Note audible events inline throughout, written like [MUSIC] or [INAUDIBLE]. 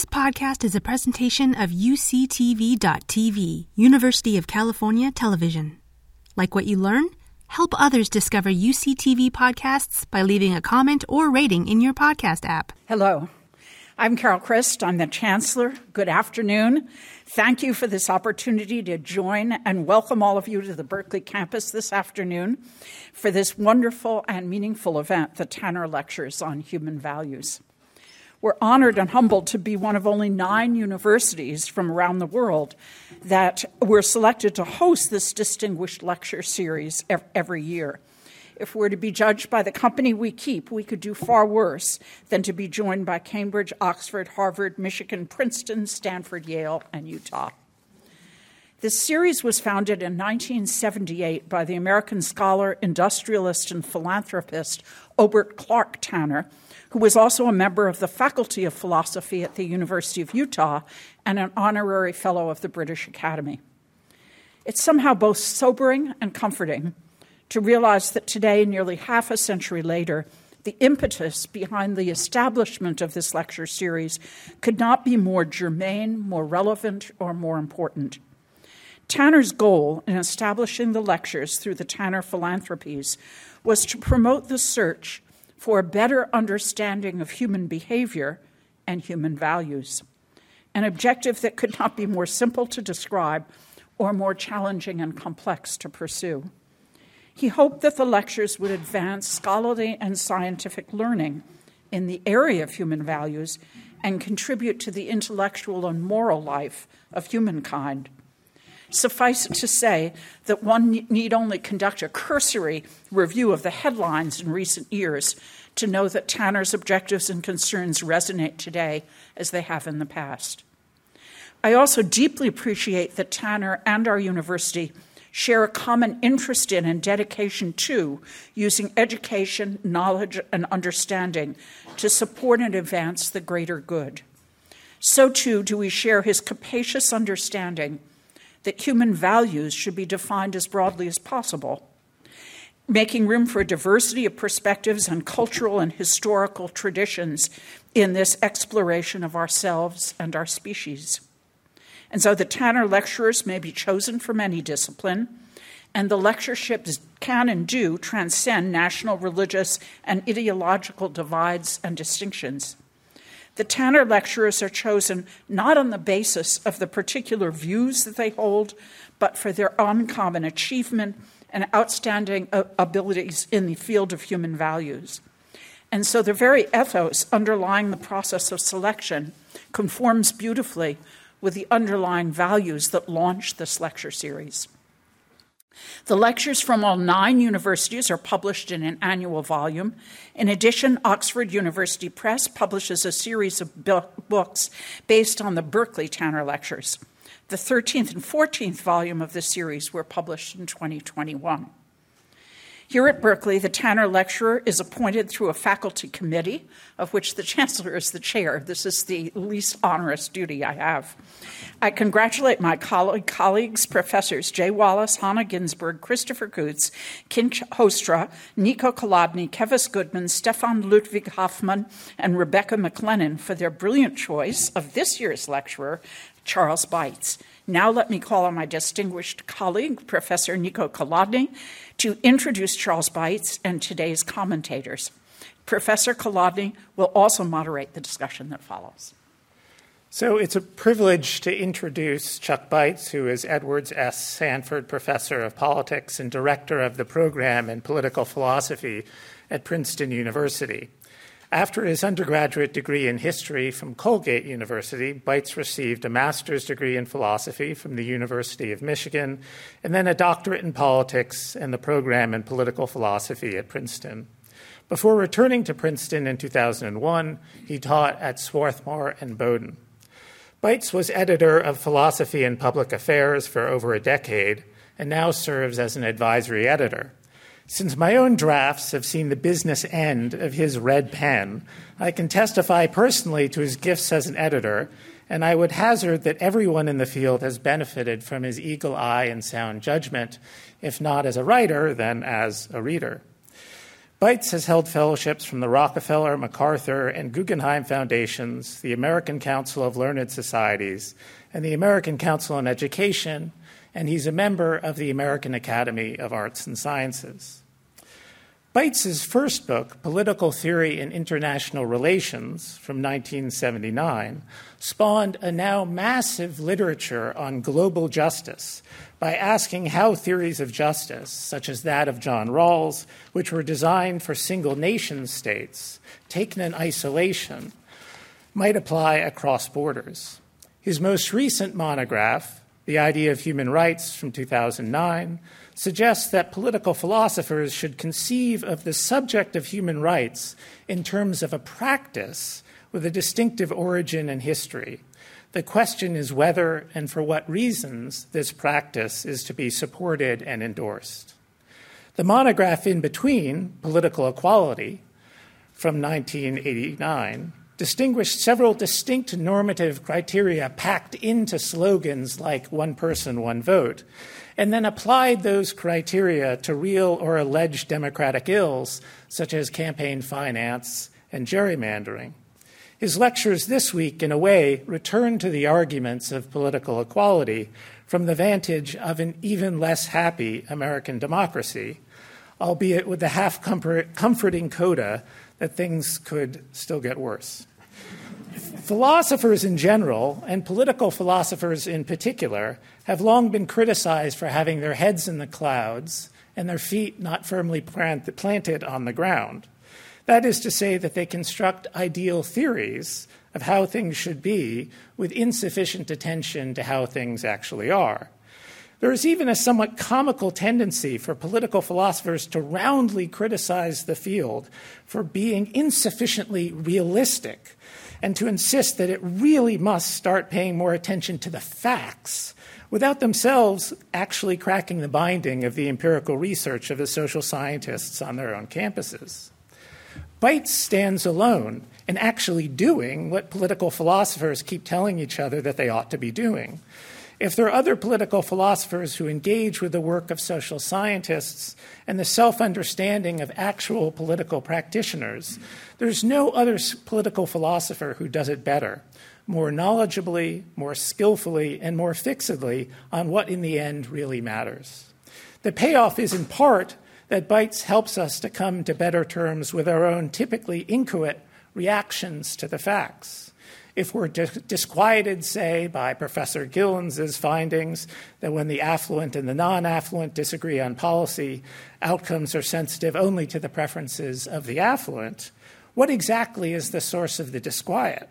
This podcast is a presentation of UCTV.tv, University of California Television. Like what you learn? Help others discover UCTV podcasts by leaving a comment or rating in your podcast app. Hello. I'm Carol Christ. I'm the Chancellor. Good afternoon. Thank you for this opportunity to join and welcome all of you to the Berkeley campus this afternoon for this wonderful and meaningful event, the Tanner Lectures on Human Values. We're honored and humbled to be one of only nine universities from around the world that were selected to host this distinguished lecture series every year. If we're to be judged by the company we keep, we could do far worse than to be joined by Cambridge, Oxford, Harvard, Michigan, Princeton, Stanford, Yale, and Utah. This series was founded in 1978 by the American scholar, industrialist, and philanthropist Obert Clark Tanner, who was also a member of the Faculty of Philosophy at the University of Utah and an honorary fellow of the British Academy. It's somehow both sobering and comforting to realize that today, nearly half a century later, the impetus behind the establishment of this lecture series could not be more germane, more relevant, or more important. Tanner's goal in establishing the lectures through the Tanner Philanthropies was to promote the search for a better understanding of human behavior and human values, an objective that could not be more simple to describe or more challenging and complex to pursue. He hoped that the lectures would advance scholarly and scientific learning in the area of human values and contribute to the intellectual and moral life of humankind. Suffice it to say that one need only conduct a cursory review of the headlines in recent years to know that Tanner's objectives and concerns resonate today as they have in the past. I also deeply appreciate that Tanner and our university share a common interest in and dedication to using education, knowledge, and understanding to support and advance the greater good. So, too, do we share his capacious understanding that human values should be defined as broadly as possible, making room for a diversity of perspectives and cultural and historical traditions in this exploration of ourselves and our species. And so the Tanner lecturers may be chosen from any discipline, and the lectureships can and do transcend national, religious, and ideological divides and distinctions. The Tanner lecturers are chosen not on the basis of the particular views that they hold, but for their uncommon achievement and outstanding abilities in the field of human values. And so the very ethos underlying the process of selection conforms beautifully with the underlying values that launched this lecture series. The lectures from all nine universities are published in an annual volume. In addition, Oxford University Press publishes a series of books based on the Berkeley Tanner Lectures. The 13th and 14th volume of the series were published in 2021. Here at Berkeley, the Tanner Lecturer is appointed through a faculty committee, of which the Chancellor is the chair. This is the least onerous duty I have. I congratulate my colleagues, Professors Jay Wallace, Hannah Ginsborg, Christopher Kutz, Kinch Hoekstra, Nico Kolodny, Kevis Goodman, Stefan Ludwig Hoffmann, and Rebecca McLennan for their brilliant choice of this year's lecturer, Charles Beitz. Now let me call on my distinguished colleague, Professor Nico Kolodny, to introduce Charles Beitz and today's commentators. Professor Kolodny will also moderate the discussion that follows. So it's a privilege to introduce Chuck Beitz, who is Edwards S. Sanford Professor of Politics and Director of the Program in Political Philosophy at Princeton University. After his undergraduate degree in history from Colgate University, Beitz received a master's degree in philosophy from the University of Michigan, and then a doctorate in politics and the program in political philosophy at Princeton. Before returning to Princeton in 2001, he taught at Swarthmore and Bowdoin. Beitz was editor of Philosophy and Public Affairs for over a decade and now serves as an advisory editor. Since my own drafts have seen the business end of his red pen, I can testify personally to his gifts as an editor, and I would hazard that everyone in the field has benefited from his eagle eye and sound judgment, if not as a writer, then as a reader. Beitz has held fellowships from the Rockefeller, MacArthur, and Guggenheim Foundations, the American Council of Learned Societies, and the American Council on Education, and he's a member of the American Academy of Arts and Sciences. Beitz's first book, Political Theory and International Relations, from 1979, spawned a now massive literature on global justice by asking how theories of justice, such as that of John Rawls, which were designed for single nation states, taken in isolation, might apply across borders. His most recent monograph, The Idea of Human Rights, from 2009, suggests that political philosophers should conceive of the subject of human rights in terms of a practice with a distinctive origin and history. The question is whether and for what reasons this practice is to be supported and endorsed. The monograph in between, Political Equality, from 1989, distinguished several distinct normative criteria packed into slogans like one person, one vote, and then applied those criteria to real or alleged democratic ills, such as campaign finance and gerrymandering. His lectures this week, in a way, return to the arguments of political equality from the vantage of an even less happy American democracy, albeit with the half comforting coda that things could still get worse. Philosophers in general, and political philosophers in particular, have long been criticized for having their heads in the clouds and their feet not firmly planted on the ground. That is to say, that they construct ideal theories of how things should be with insufficient attention to how things actually are. There is even a somewhat comical tendency for political philosophers to roundly criticize the field for being insufficiently realistic and to insist that it really must start paying more attention to the facts without themselves actually cracking the binding of the empirical research of the social scientists on their own campuses. Beitz stands alone in actually doing what political philosophers keep telling each other that they ought to be doing. If there are other political philosophers who engage with the work of social scientists and the self understanding of actual political practitioners, there's no other political philosopher who does it better more knowledgeably, more skillfully, and more fixedly on what in the end really matters. The payoff is in part that Beitz helps us to come to better terms with our own typically inchoate reactions to the facts. If we're disquieted, say, by Professor Gilens's findings that when the affluent and the non affluent disagree on policy, outcomes are sensitive only to the preferences of the affluent, what exactly is the source of the disquiet?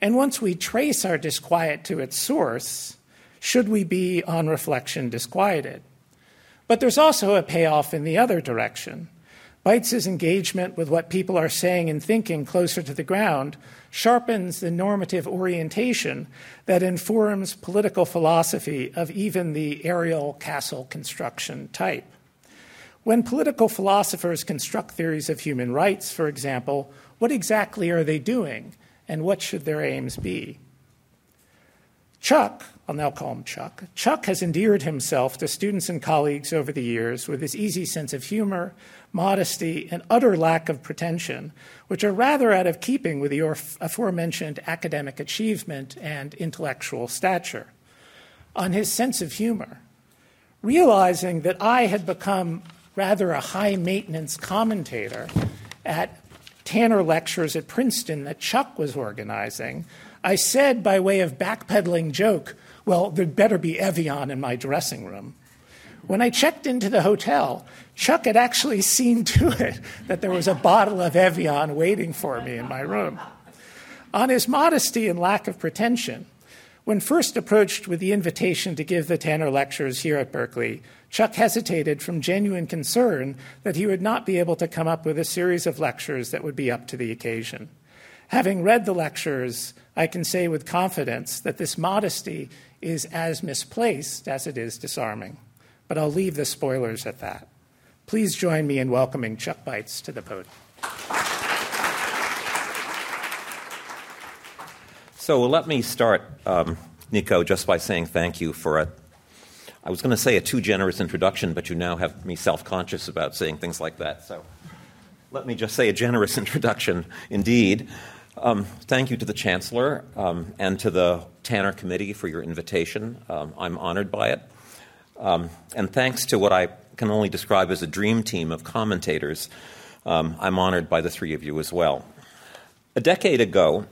And once we trace our disquiet to its source, should we be, on reflection, disquieted? But there's also a payoff in the other direction. Beitz's engagement with what people are saying and thinking closer to the ground sharpens the normative orientation that informs political philosophy of even the aerial castle construction type. When political philosophers construct theories of human rights, for example, what exactly are they doing? and what should their aims be? Chuck, I'll now call him Chuck, Chuck has endeared himself to students and colleagues over the years with his easy sense of humor, modesty, and utter lack of pretension, which are rather out of keeping with the aforementioned academic achievement and intellectual stature. On his sense of humor, realizing that I had become rather a high maintenance commentator at Tanner lectures at Princeton that Chuck was organizing, I said by way of backpedaling joke, well, there'd better be Evian in my dressing room. When I checked into the hotel, Chuck had actually seen [LAUGHS] to it that there was a bottle of Evian waiting for me in my room. On his modesty and lack of pretension, when first approached with the invitation to give the Tanner lectures here at Berkeley, Chuck hesitated from genuine concern that he would not be able to come up with a series of lectures that would be up to the occasion. Having read the lectures, I can say with confidence that this modesty is as misplaced as it is disarming. But I'll leave the spoilers at that. Please join me in welcoming Chuck Beitz to the podium. So let me start, um, Nico, just by saying thank you for a I was going to say a too generous introduction, but you now have me self conscious about saying things like that. So let me just say a generous [LAUGHS] introduction indeed. Um, thank you to the Chancellor um, and to the Tanner Committee for your invitation. Um, I'm honored by it. Um, and thanks to what I can only describe as a dream team of commentators, um, I'm honored by the three of you as well. A decade ago,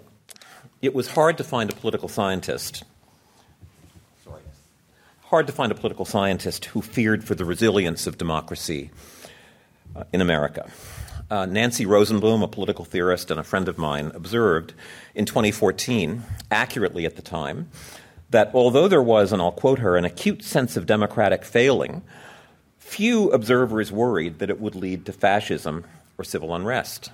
it was hard to find a political scientist. Sorry. Hard to find a political scientist who feared for the resilience of democracy uh, in America. Uh, Nancy Rosenblum, a political theorist and a friend of mine, observed in 2014, accurately at the time, that although there was, and I'll quote her, an acute sense of democratic failing, few observers worried that it would lead to fascism or civil unrest.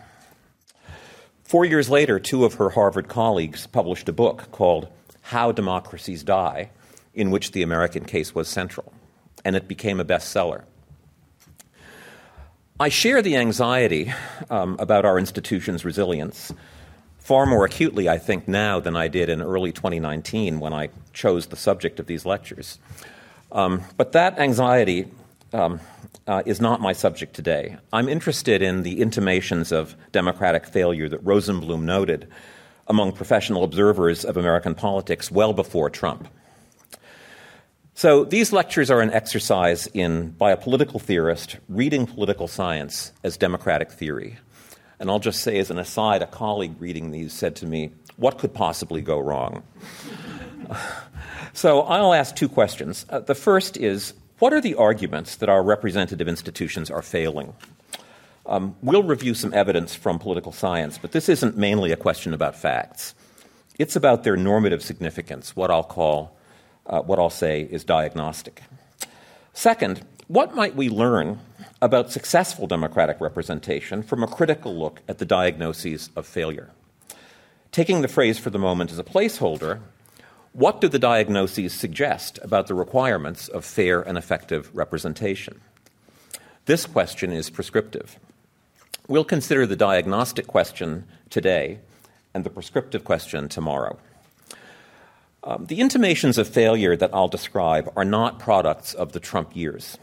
Four years later, two of her Harvard colleagues published a book called How Democracies Die, in which the American case was central, and it became a bestseller. I share the anxiety um, about our institution's resilience far more acutely, I think, now than I did in early 2019 when I chose the subject of these lectures. Um, but that anxiety um, uh, is not my subject today. I'm interested in the intimations of democratic failure that Rosenblum noted among professional observers of American politics well before Trump. So these lectures are an exercise in, by a political theorist, reading political science as democratic theory. And I'll just say as an aside, a colleague reading these said to me, What could possibly go wrong? [LAUGHS] so I'll ask two questions. Uh, the first is, what are the arguments that our representative institutions are failing? Um, we'll review some evidence from political science, but this isn't mainly a question about facts. It's about their normative significance, what I'll call uh, what I'll say is diagnostic. Second, what might we learn about successful democratic representation from a critical look at the diagnoses of failure? Taking the phrase for the moment as a placeholder, what do the diagnoses suggest about the requirements of fair and effective representation? This question is prescriptive. We'll consider the diagnostic question today and the prescriptive question tomorrow. Um, the intimations of failure that I'll describe are not products of the Trump years.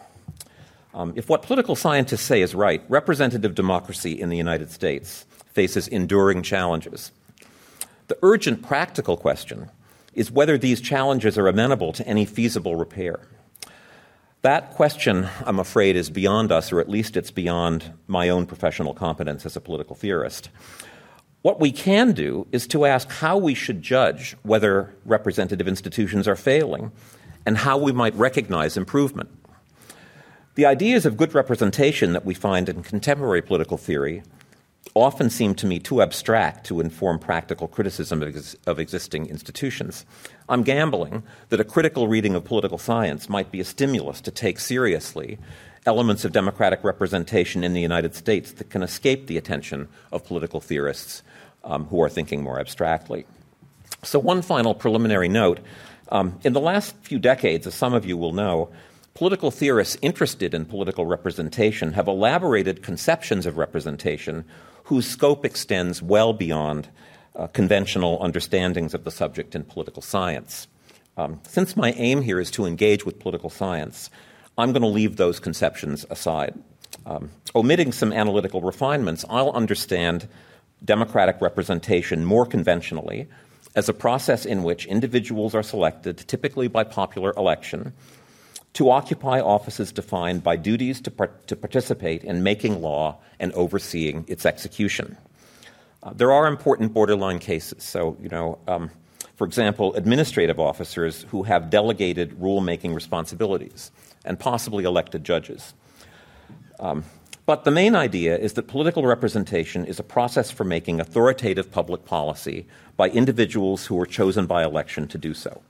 Um, if what political scientists say is right, representative democracy in the United States faces enduring challenges. The urgent practical question is whether these challenges are amenable to any feasible repair. That question, I'm afraid, is beyond us, or at least it's beyond my own professional competence as a political theorist. What we can do is to ask how we should judge whether representative institutions are failing and how we might recognize improvement. The ideas of good representation that we find in contemporary political theory often seem to me too abstract to inform practical criticism of, ex- of, existing institutions. I'm gambling that a critical reading of political science might be a stimulus to take seriously elements of democratic representation in the United States that can escape the attention of political theorists um, who are thinking more abstractly. So, one final preliminary note. Um, in the last few decades, as some of you will know, political theorists interested in political representation have elaborated conceptions of representation whose scope extends well beyond uh, conventional understandings of the subject in political science. Um, since my aim here is to engage with political science, I'm going to leave those conceptions aside. Um, omitting some analytical refinements, I'll understand democratic representation more conventionally as a process in which individuals are selected, typically by popular election, to occupy offices defined by duties to, to participate in making law and overseeing its execution. Uh, there are important borderline cases. So, you know, um, for example, administrative officers who have delegated rulemaking responsibilities and possibly elected judges. Um, but the main idea is that political representation is a process for making authoritative public policy by individuals who are chosen by election to do so.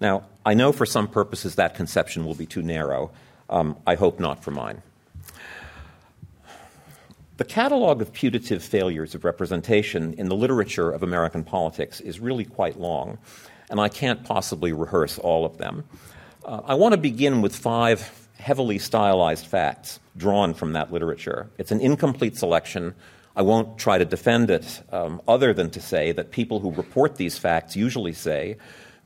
Now, I know for some purposes that conception will be too narrow. Um, I hope not for mine. The catalog of putative failures of representation in the literature of American politics is really quite long, and I can't possibly rehearse all of them. Uh, I want to begin with five heavily stylized facts drawn from that literature. It's an incomplete selection. I won't try to defend it um, other than to say that people who report these facts usually say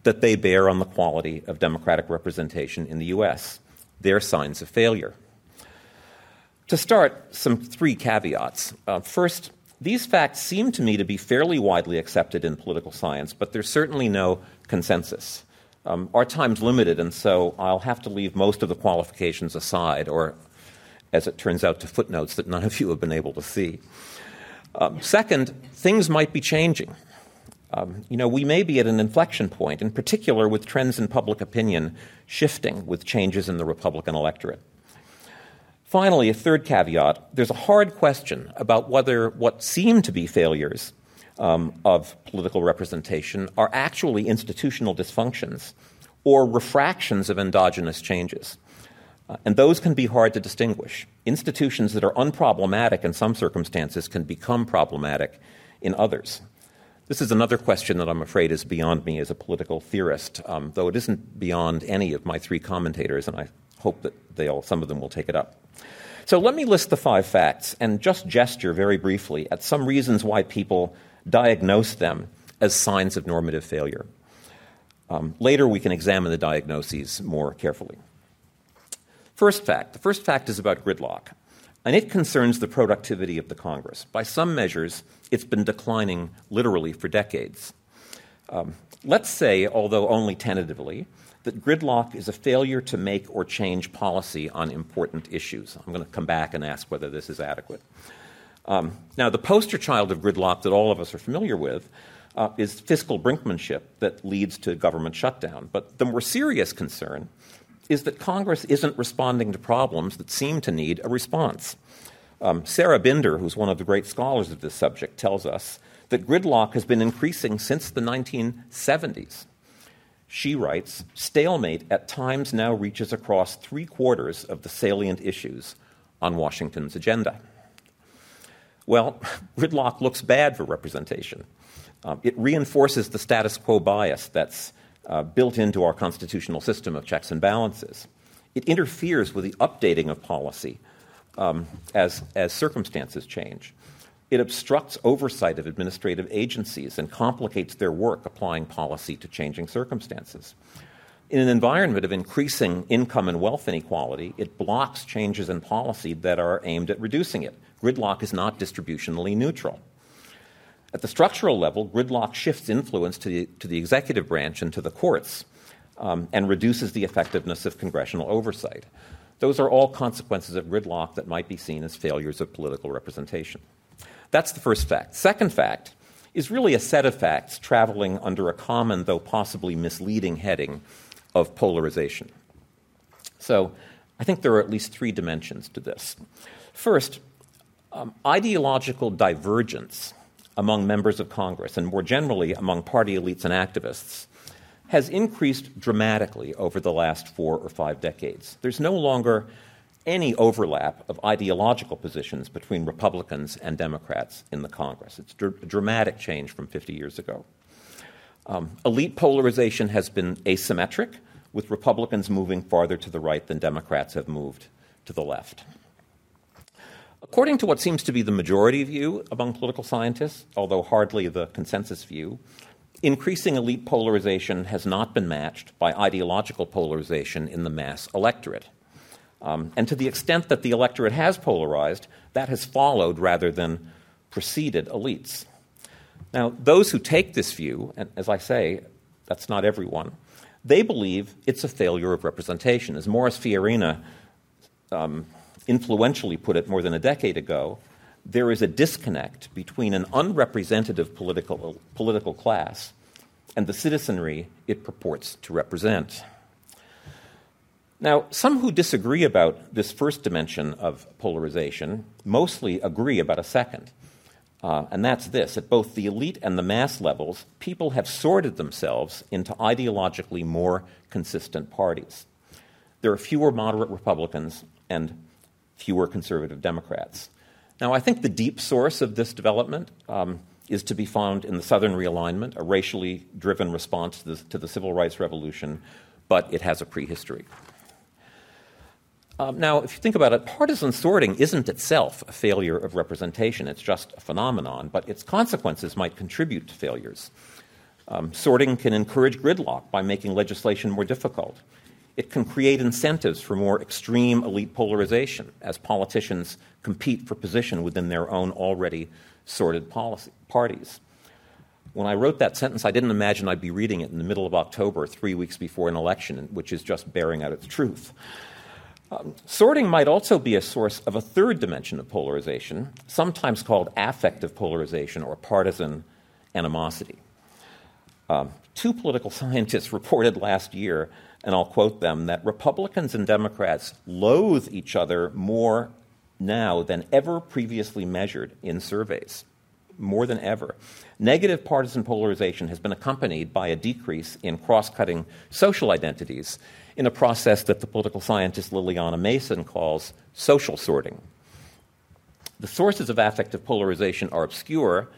that they bear on the quality of democratic representation in the U.S. They're signs of failure. To start, some three caveats. Uh, first, these facts seem to me to be fairly widely accepted in political science, but there's certainly no consensus. Um, our time's limited, and so I'll have to leave most of the qualifications aside, or as it turns out, to footnotes that none of you have been able to see. Um, second, things might be changing. Um, you know, we may be at an inflection point, in particular with trends in public opinion shifting with changes in the Republican electorate. Finally, a third caveat there's a hard question about whether what seem to be failures um, of political representation are actually institutional dysfunctions or refractions of endogenous changes. Uh, and those can be hard to distinguish. Institutions that are unproblematic in some circumstances can become problematic in others. This is another question that I'm afraid is beyond me as a political theorist, um, though it isn't beyond any of my three commentators, and I hope that they'll, some of them will take it up. So let me list the five facts and just gesture very briefly at some reasons why people diagnose them as signs of normative failure. Um, later, we can examine the diagnoses more carefully. First fact the first fact is about gridlock, and it concerns the productivity of the Congress. By some measures, it's been declining literally for decades. Um, let's say, although only tentatively, that gridlock is a failure to make or change policy on important issues. I'm going to come back and ask whether this is adequate. Um, now, the poster child of gridlock that all of us are familiar with uh, is fiscal brinkmanship that leads to government shutdown. But the more serious concern is that Congress isn't responding to problems that seem to need a response. Um, Sarah Binder, who's one of the great scholars of this subject, tells us that gridlock has been increasing since the 1970s. She writes stalemate at times now reaches across three quarters of the salient issues on Washington's agenda. Well, [LAUGHS] gridlock looks bad for representation. Um, it reinforces the status quo bias that's uh, built into our constitutional system of checks and balances. It interferes with the updating of policy um, as, as circumstances change. It obstructs oversight of administrative agencies and complicates their work applying policy to changing circumstances. In an environment of increasing income and wealth inequality, it blocks changes in policy that are aimed at reducing it. Gridlock is not distributionally neutral. At the structural level, gridlock shifts influence to the, to the executive branch and to the courts um, and reduces the effectiveness of congressional oversight. Those are all consequences of gridlock that might be seen as failures of political representation. That's the first fact. Second fact is really a set of facts traveling under a common, though possibly misleading, heading of polarization. So I think there are at least three dimensions to this. First, um, ideological divergence among members of Congress and more generally among party elites and activists has increased dramatically over the last four or five decades. There's no longer any overlap of ideological positions between Republicans and Democrats in the Congress. It's a dramatic change from 50 years ago. Um, elite polarization has been asymmetric, with Republicans moving farther to the right than Democrats have moved to the left. According to what seems to be the majority view among political scientists, although hardly the consensus view, increasing elite polarization has not been matched by ideological polarization in the mass electorate. Um, and to the extent that the electorate has polarized, that has followed rather than preceded elites. Now, those who take this view, and as I say, that's not everyone, they believe it's a failure of representation. As Morris Fiorina um, influentially put it more than a decade ago, there is a disconnect between an unrepresentative political, political class and the citizenry it purports to represent. Now, some who disagree about this first dimension of polarization mostly agree about a second. Uh, and that's this at both the elite and the mass levels, people have sorted themselves into ideologically more consistent parties. There are fewer moderate Republicans and fewer conservative Democrats. Now, I think the deep source of this development um, is to be found in the Southern realignment, a racially driven response to the, to the Civil Rights Revolution, but it has a prehistory. Um, now, if you think about it, partisan sorting isn't itself a failure of representation, it's just a phenomenon, but its consequences might contribute to failures. Um, sorting can encourage gridlock by making legislation more difficult. It can create incentives for more extreme elite polarization as politicians compete for position within their own already sorted policy, parties. When I wrote that sentence, I didn't imagine I'd be reading it in the middle of October, three weeks before an election, which is just bearing out its truth. Um, sorting might also be a source of a third dimension of polarization, sometimes called affective polarization or partisan animosity. Um, two political [LAUGHS] scientists reported last year, and I'll quote them, that Republicans and Democrats loathe each other more now than ever previously measured in surveys. More than ever. Negative partisan polarization has been accompanied by a decrease in cross cutting social identities in a process that the political scientist Lilliana Mason calls social sorting. The sources of affective polarization are obscure,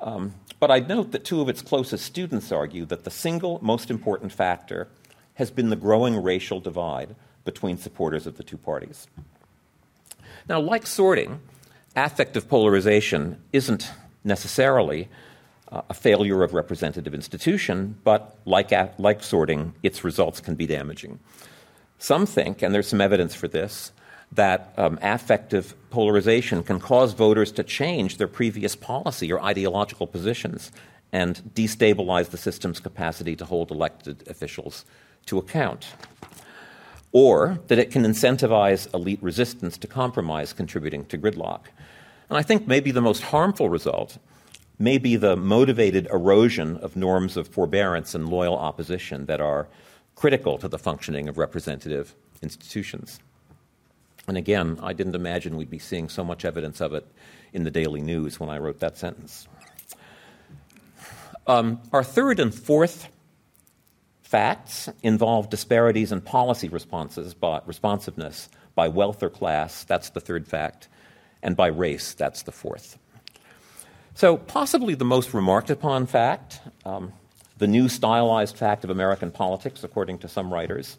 um, but I'd note that two of its closest students argue that the single most important factor has been the growing racial divide between supporters of the two parties. Now, like sorting, affective polarization isn't necessarily uh, a failure of representative institution, but like, like sorting, its results can be damaging. Some think, and there's some evidence for this, that um, affective polarization can cause voters to change their previous policy or ideological positions and destabilize the system's capacity to hold elected officials to account or that it can incentivize elite resistance to compromise, contributing to gridlock. And I think maybe the most harmful result may be the motivated erosion of norms of forbearance and loyal opposition that are critical to the functioning of representative institutions. And again, I didn't imagine we'd be seeing so much evidence of it in the daily news when I wrote that sentence. Um, our third and fourth Facts involve disparities in policy responses, by, responsiveness by wealth or class, that's the third fact, and by race, that's the fourth. So, possibly the most remarked upon fact, um, the new stylized fact of American politics, according to some writers,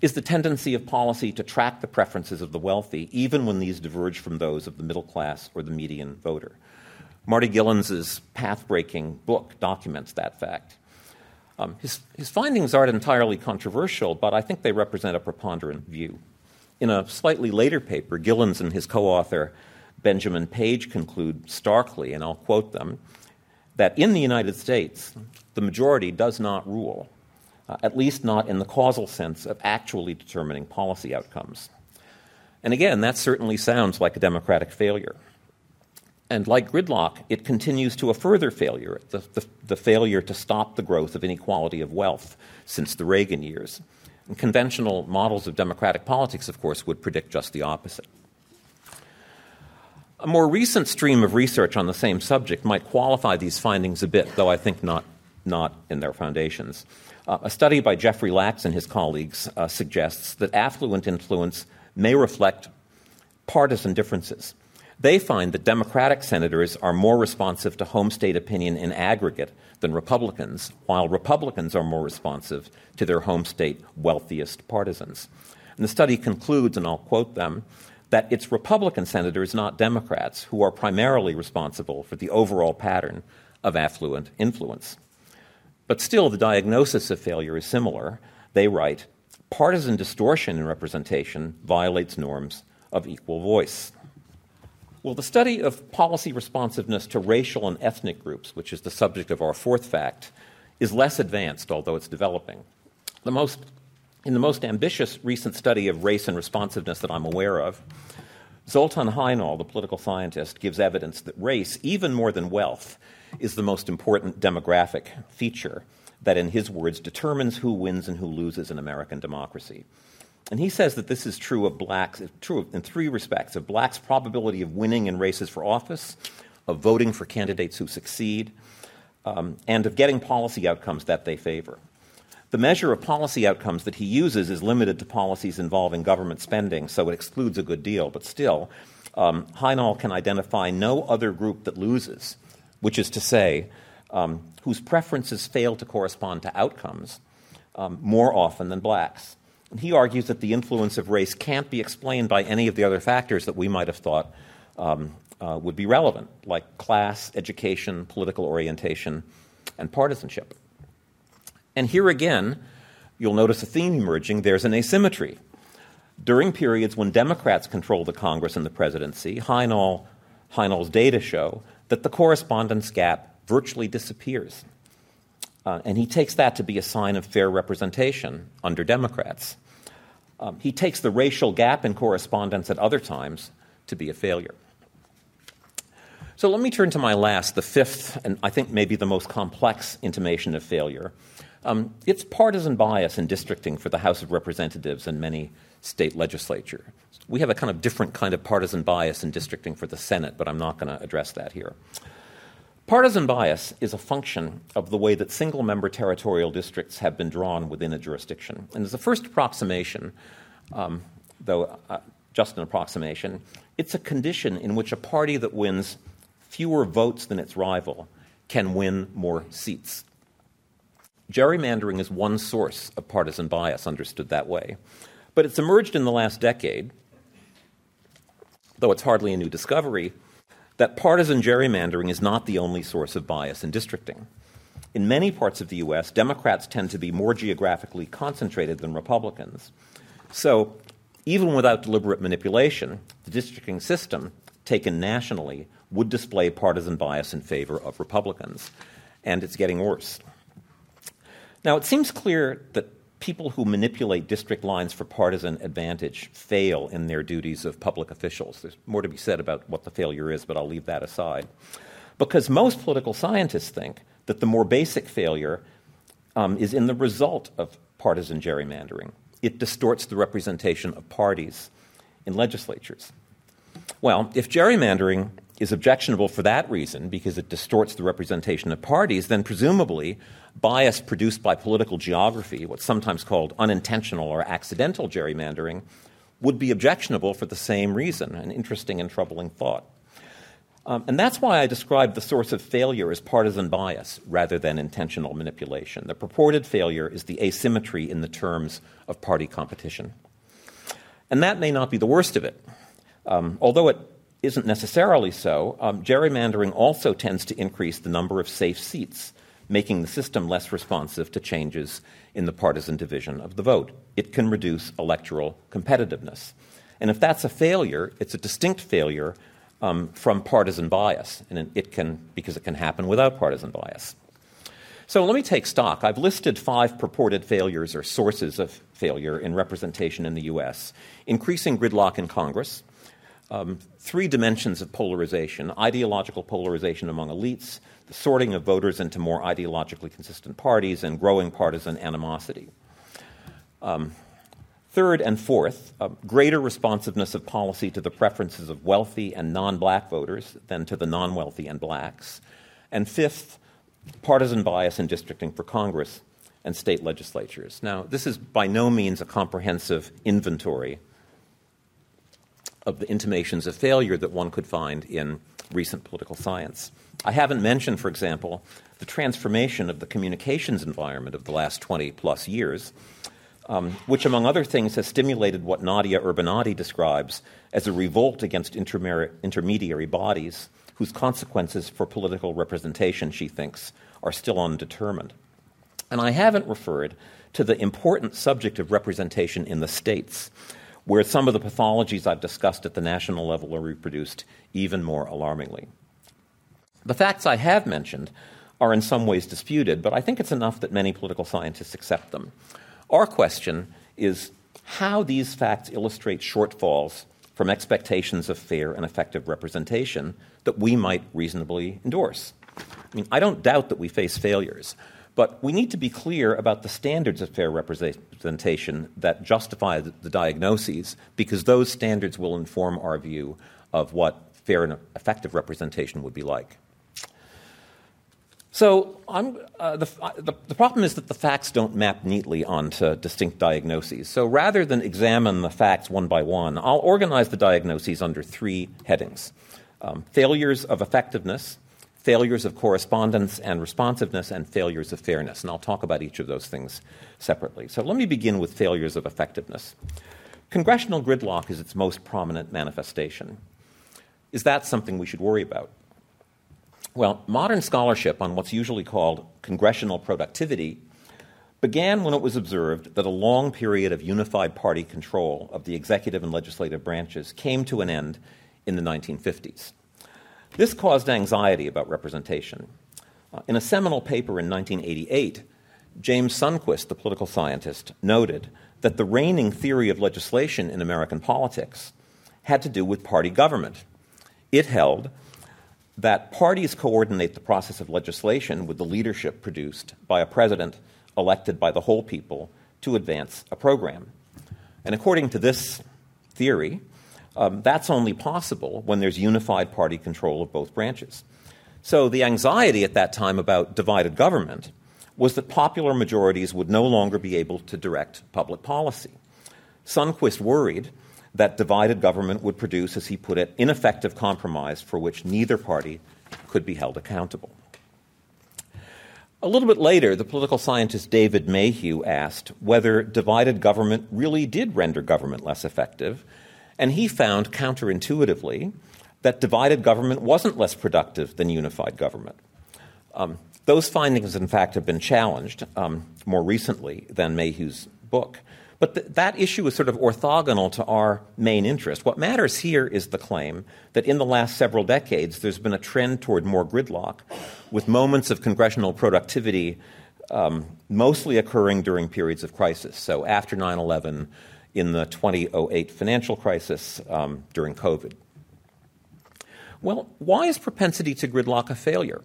is the tendency of policy to track the preferences of the wealthy, even when these diverge from those of the middle class or the median voter. Marty Gilens's path breaking book documents that fact. Um, his, his findings aren't entirely controversial, but I think they represent a preponderant view. In a slightly later paper, Gilens and his co author Benjamin Page conclude starkly, and I'll quote them, that in the United States, the majority does not rule, uh, at least not in the causal sense of actually determining policy outcomes. And again, that certainly sounds like a democratic failure. And like gridlock, it continues to a further failure the, the, the, failure to stop the growth of inequality of wealth since the Reagan years. And conventional models of democratic politics, of course, would predict just the opposite. A more recent stream of research on the same subject might qualify these findings a bit, though I think not, not in their foundations. Uh, a study by Jeffrey Lax and his colleagues uh, suggests that affluent influence may reflect partisan differences they find that Democratic senators are more responsive to home state opinion in aggregate than Republicans, while Republicans are more responsive to their home state wealthiest partisans. And the study concludes, and I'll quote them, that it's Republican senators, not Democrats, who are primarily responsible for the overall pattern of affluent influence. But still, the diagnosis of failure is similar. They write partisan distortion in representation violates norms of equal voice. Well, the study of policy responsiveness to racial and ethnic groups, which is the subject of our fourth fact, is less advanced, although it's developing. The most, in the most ambitious recent study of race and responsiveness that I'm aware of, Zoltan Hajnal, the political scientist, gives evidence that race, even more than wealth, is the most important demographic feature that, in his words, determines who wins and who loses in American democracy. And he says that this is true of blacks, true in three respects of blacks' probability of winning in races for office, of voting for candidates who succeed, um, and of getting policy outcomes that they favor. The measure of policy outcomes that he uses is limited to policies involving government spending, so it excludes a good deal, but still, um, Hajnal can identify no other group that loses, which is to say, um, whose preferences fail to correspond to outcomes um, more often than blacks. And he argues that the influence of race can't be explained by any of the other factors that we might have thought um, uh, would be relevant, like class, education, political orientation, and partisanship. And here again, you'll notice a theme emerging there's an asymmetry. During periods when Democrats control the Congress and the presidency, Hajnal's data show that the correspondence gap virtually disappears. Uh, and he takes that to be a sign of fair representation under Democrats. Um, he takes the racial gap in correspondence at other times to be a failure. So let me turn to my last, the fifth, and I think maybe the most complex intimation of failure. Um, it's partisan bias in districting for the House of Representatives and many state legislatures. We have a kind of different kind of partisan bias in districting for the Senate, but I'm not going to address that here. Partisan bias is a function of the way that single member territorial districts have been drawn within a jurisdiction. And as a first approximation, um, though uh, just an approximation, it's a condition in which a party that wins fewer votes than its rival can win more seats. Gerrymandering is one source of partisan bias, understood that way. But it's emerged in the last decade, though it's hardly a new discovery, that partisan gerrymandering is not the only source of bias in districting. In many parts of the U.S., Democrats tend to be more geographically concentrated than Republicans. So, even without deliberate manipulation, the districting system, taken nationally, would display partisan bias in favor of Republicans. And it's getting worse. Now, it seems clear that people who manipulate district lines for partisan advantage fail in their duties of public officials. There's more to be said about what the failure is, but I'll leave that aside. Because most political scientists think that the more basic failure um, is in the result of partisan gerrymandering. It distorts the representation of parties in legislatures. Well, if gerrymandering is objectionable for that reason, because it distorts the representation of parties, then presumably bias produced by political geography, what's sometimes called unintentional or accidental gerrymandering, would be objectionable for the same reason an interesting and troubling thought. Um, and that's why I describe the source of failure as partisan bias rather than intentional manipulation. The purported failure is the asymmetry in the terms of party competition. And that may not be the worst of it. Um, although it isn't necessarily so, um, gerrymandering also tends to increase the number of safe seats making the system less responsive to changes in the partisan division of the vote. It can reduce electoral competitiveness. And if that's a failure, it's a distinct failure um, from partisan bias, and it can, because it can happen without partisan bias. So let me take stock. I've listed five purported failures or sources of failure in representation in the U.S. increasing gridlock in Congress, um, three dimensions of polarization ideological polarization among elites, the sorting of voters into more ideologically consistent parties, and growing partisan animosity. Um, third and fourth, uh, greater responsiveness of policy to the preferences of wealthy and non black voters than to the non wealthy and blacks. And fifth, partisan bias in districting for Congress and state legislatures. Now, this is by no means a comprehensive inventory of the intimations of failure that one could find in recent political science. I haven't mentioned, for example, the transformation of the communications environment of the last 20 plus years, um, which, among other things, has stimulated what Nadia Urbinati describes as a revolt against intermediary bodies whose consequences for political representation, she thinks, are still undetermined. And I haven't referred to the important subject of representation in the states, where some of the pathologies I've discussed at the national level are reproduced even more alarmingly. The facts I have mentioned are in some ways disputed, but I think it's enough that many political scientists accept them. Our question is how these facts illustrate shortfalls from expectations of fair and effective representation that we might reasonably endorse. I mean, I don't doubt that we face failures. But we need to be clear about the standards of fair representation that justify the, diagnoses, because those standards will inform our view of what fair and effective representation would be like. So uh, the, uh, the, the, problem is that the facts don't map neatly onto distinct diagnoses. So rather than examine the facts one by one, I'll organize the diagnoses under three headings um, failures of effectiveness, failures of correspondence and responsiveness, and failures of fairness. And I'll talk about each of those things separately. So let me begin with failures of effectiveness. Congressional gridlock is its most prominent manifestation. Is that something we should worry about? Well, modern scholarship on what's usually called congressional productivity began when it was observed that a long period of unified party control of the executive and legislative branches came to an end in the 1950s. This caused anxiety about representation. Uh, in a seminal paper in 1988, James Sundquist, the political scientist, noted that the reigning theory of legislation in American politics had to do with party government. It held that parties coordinate the process of legislation with the leadership produced by a president elected by the whole people to advance a program. And according to this theory, um, that's only possible when there's unified party control of both branches. So the anxiety at that time about divided government was that popular majorities would no longer be able to direct public policy. Sundquist worried that divided government would produce, as he put it, ineffective compromise for which neither party could be held accountable. A little bit later, the political scientist David Mayhew asked whether divided government really did render government less effective, and he found counterintuitively that divided government wasn't less productive than unified government. Um, those findings, in fact, have been challenged um, more recently than Mayhew's book. But th- that issue is sort of orthogonal to our main interest. What matters here is the claim that in the last several decades there's been a trend toward more gridlock, with moments of congressional productivity um, mostly occurring during periods of crisis. So after 9 11, in the 2008 financial crisis, um, during COVID. Well, why is propensity to gridlock a failure?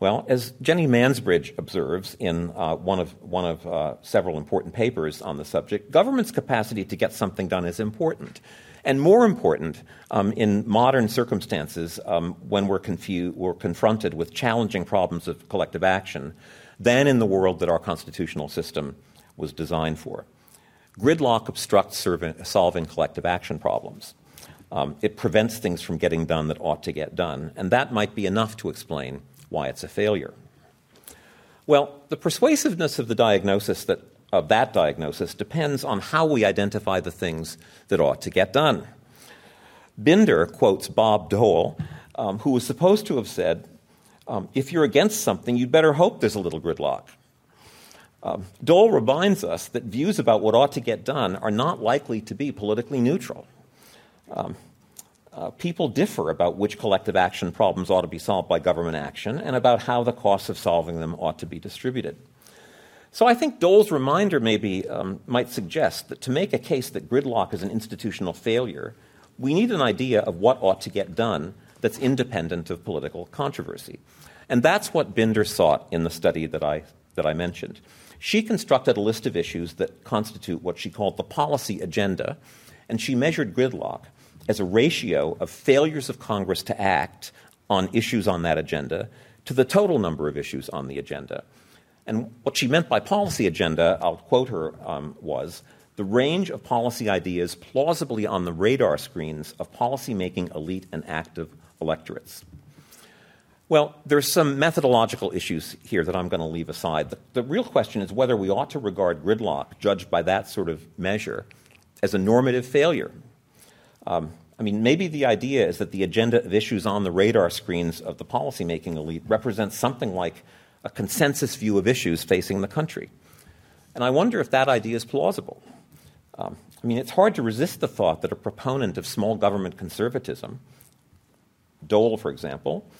Well, as Jenny Mansbridge observes in uh, one of, one of uh, several important papers on the subject, government's capacity to get something done is important. And more important um, in modern circumstances um, when we're, confu- we're confronted with challenging problems of collective action than in the world that our constitutional system was designed for. Gridlock obstructs solving collective action problems. Um, it prevents things from getting done that ought to get done, and that might be enough to explain why it's a failure. Well, the persuasiveness of the diagnosis that, of that diagnosis depends on how we identify the things that ought to get done. Binder quotes Bob Dole, um, who was supposed to have said, um, If you're against something, you'd better hope there's a little gridlock. Um, Dole reminds us that views about what ought to get done are not likely to be politically neutral. Um, uh, people differ about which collective action problems ought to be solved by government action and about how the costs of solving them ought to be distributed. So I think Dole's reminder maybe um, might suggest that to make a case that gridlock is an institutional failure, we need an idea of what ought to get done that's independent of political controversy. And that's what Binder sought in the study that I, that I mentioned. She constructed a list of issues that constitute what she called the policy agenda, and she measured gridlock as a ratio of failures of Congress to act on issues on that agenda to the total number of issues on the agenda. And what she meant by policy agenda, I'll quote her, um, was the range of policy ideas plausibly on the radar screens of policymaking elite and active electorates. Well, there's some methodological issues here that I'm going to leave aside. The, the, real question is whether we ought to regard gridlock, judged by that sort of measure, as a normative failure um, I mean, maybe the idea is that the agenda of issues on the radar screens of the policymaking elite represents something like a consensus view of issues facing the country. And I wonder if that idea is plausible. Um, I mean, it's hard to resist the thought that a proponent of small government conservatism, Dole, for example,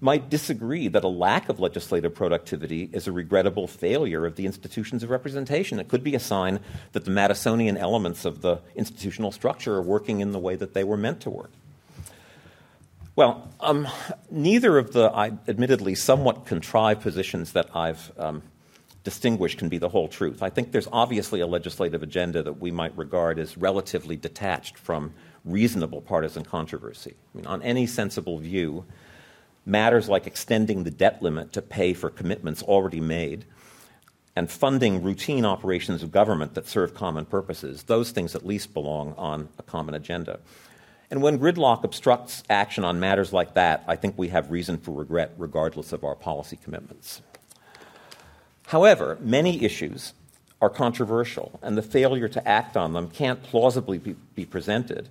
might disagree that a lack of legislative productivity is a regrettable failure of the institutions of representation. It could be a sign that the Madisonian elements of the institutional structure are working in the way that they were meant to work. Well, um, neither of the I, admittedly somewhat contrived positions that I've um, distinguished can be the whole truth. I think there's obviously a legislative agenda that we might regard as relatively detached from reasonable partisan controversy. I mean, on any sensible view, matters like extending the debt limit to pay for commitments already made and funding routine operations of government that serve common purposes, those things at least belong on a common agenda. And when gridlock obstructs action on matters like that, I think we have reason for regret regardless of our policy commitments. However, many issues are controversial, and the failure to act on them can't plausibly be, presented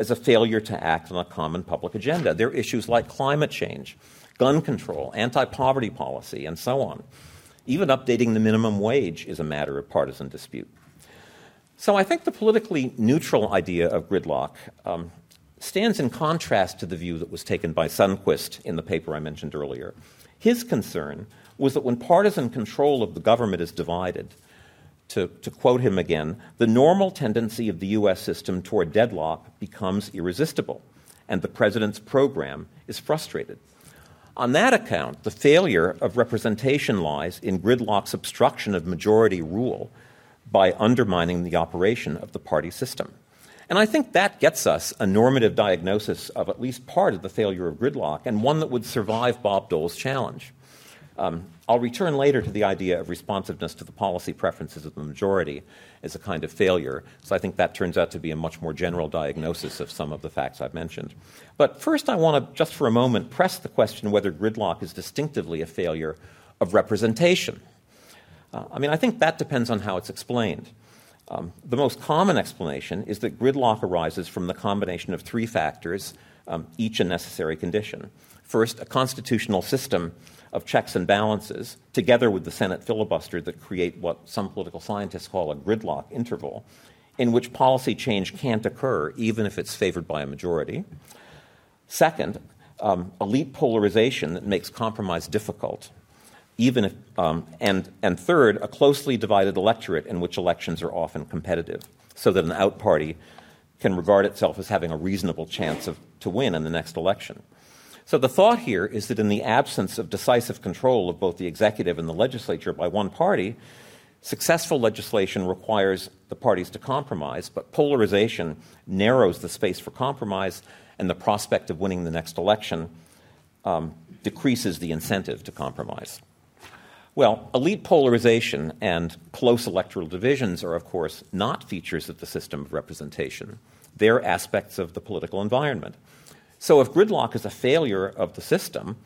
as a failure to act on a common public agenda. There are issues like climate change, gun control, anti poverty policy, and so on. Even updating the minimum wage is a matter of partisan dispute. So I think the politically neutral idea of gridlock um, stands in contrast to the view that was taken by Sundquist in the paper I mentioned earlier. His concern was that when partisan control of the government is divided, to, to quote him again, the normal tendency of the U.S. system toward deadlock becomes irresistible, and the president's program is frustrated. On that account, the failure of representation lies in gridlock's obstruction of majority rule by undermining the operation of the party system. And I think that gets us a normative diagnosis of at least part of the failure of gridlock and one that would survive Bob Dole's challenge. Um, I'll return later to the idea of responsiveness to the policy preferences of the majority as a kind of failure. So I think that turns out to be a much more general diagnosis of some of the facts I've mentioned. But first, I want to just for a moment press the question whether gridlock is distinctively a failure of representation. Uh, I mean, I think that depends on how it's explained. Um, the most common explanation is that gridlock arises from the combination of three factors, um, each a necessary condition. First, a constitutional system of checks and balances, together with the Senate filibuster that create what some political scientists call a gridlock interval, in which policy change can't occur even if it's favored by a majority. Second, um, elite polarization that makes compromise difficult, even if, um, and, and third, a closely divided electorate in which elections are often competitive, so that an out party can regard itself as having a reasonable chance of, to win in the next election. So the thought here is that in the absence of decisive control of both the executive and the legislature by one party, successful legislation requires the parties to compromise, but polarization narrows the space for compromise, and the prospect of winning the next election um, decreases the incentive to compromise. Well, elite polarization and close electoral divisions are, of course, not features of the system of representation. They're aspects of the political environment. So, if gridlock is a failure of the system,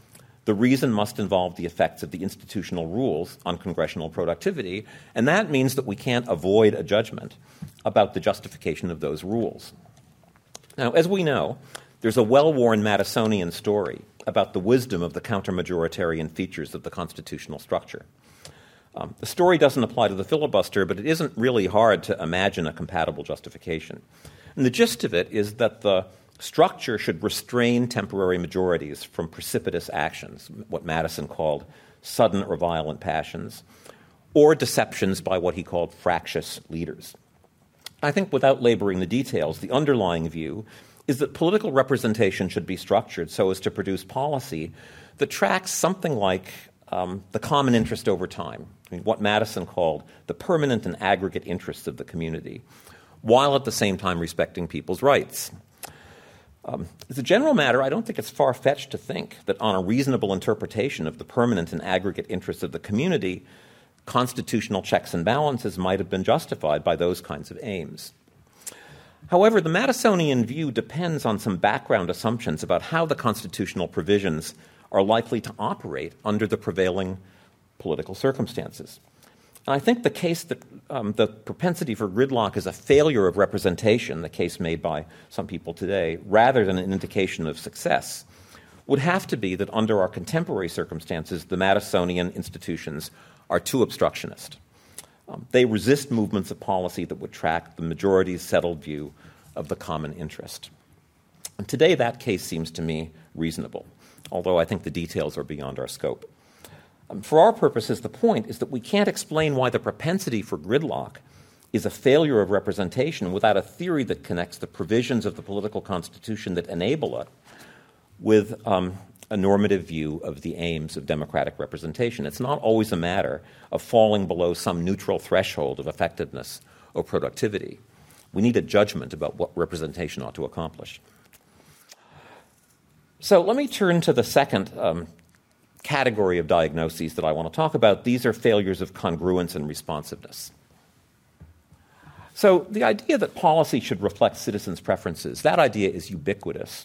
the reason must involve the effects of the institutional rules on congressional productivity, and that means that we can't avoid a judgment about the justification of those rules. Now, as we know, there's a well worn Madisonian story about the wisdom of the counter-majoritarian features of the constitutional structure. Um, the story doesn't apply to the filibuster, but it isn't really hard to imagine a compatible justification. And the gist of it is that the Structure should restrain temporary majorities from precipitous actions, what Madison called sudden or violent passions, or deceptions by what he called fractious leaders. I think without laboring the details, the underlying view is that political representation should be structured so as to produce policy that tracks something like um, the common interest over time, I mean, what Madison called the permanent and aggregate interests of the community, while at the same time respecting people's rights. Um, as a general matter, I don't think it's far fetched to think that on a reasonable interpretation of the permanent and aggregate interests of the community, constitutional checks and balances might have been justified by those kinds of aims. However, the Madisonian view depends on some background assumptions about how the constitutional provisions are likely to operate under the prevailing political circumstances. And I think the case that um, the propensity for gridlock is a failure of representation, the case made by some people today, rather than an indication of success, would have to be that under our contemporary circumstances, the Madisonian institutions are too obstructionist. Um, they resist movements of policy that would track the majority's settled view of the common interest. And today, that case seems to me reasonable, although I think the details are beyond our scope. Um, for our purposes, the point is that we can't explain why the propensity for gridlock is a failure of representation without a theory that connects the provisions of the political constitution that enable it with um, a normative view of the aims of democratic representation. It's not always a matter of falling below some neutral threshold of effectiveness or productivity. We need a judgment about what representation ought to accomplish. So let me turn to the second um, category of diagnoses that I want to talk about. These are failures of congruence and responsiveness. So, the idea that policy should reflect citizens' preferences, that idea is ubiquitous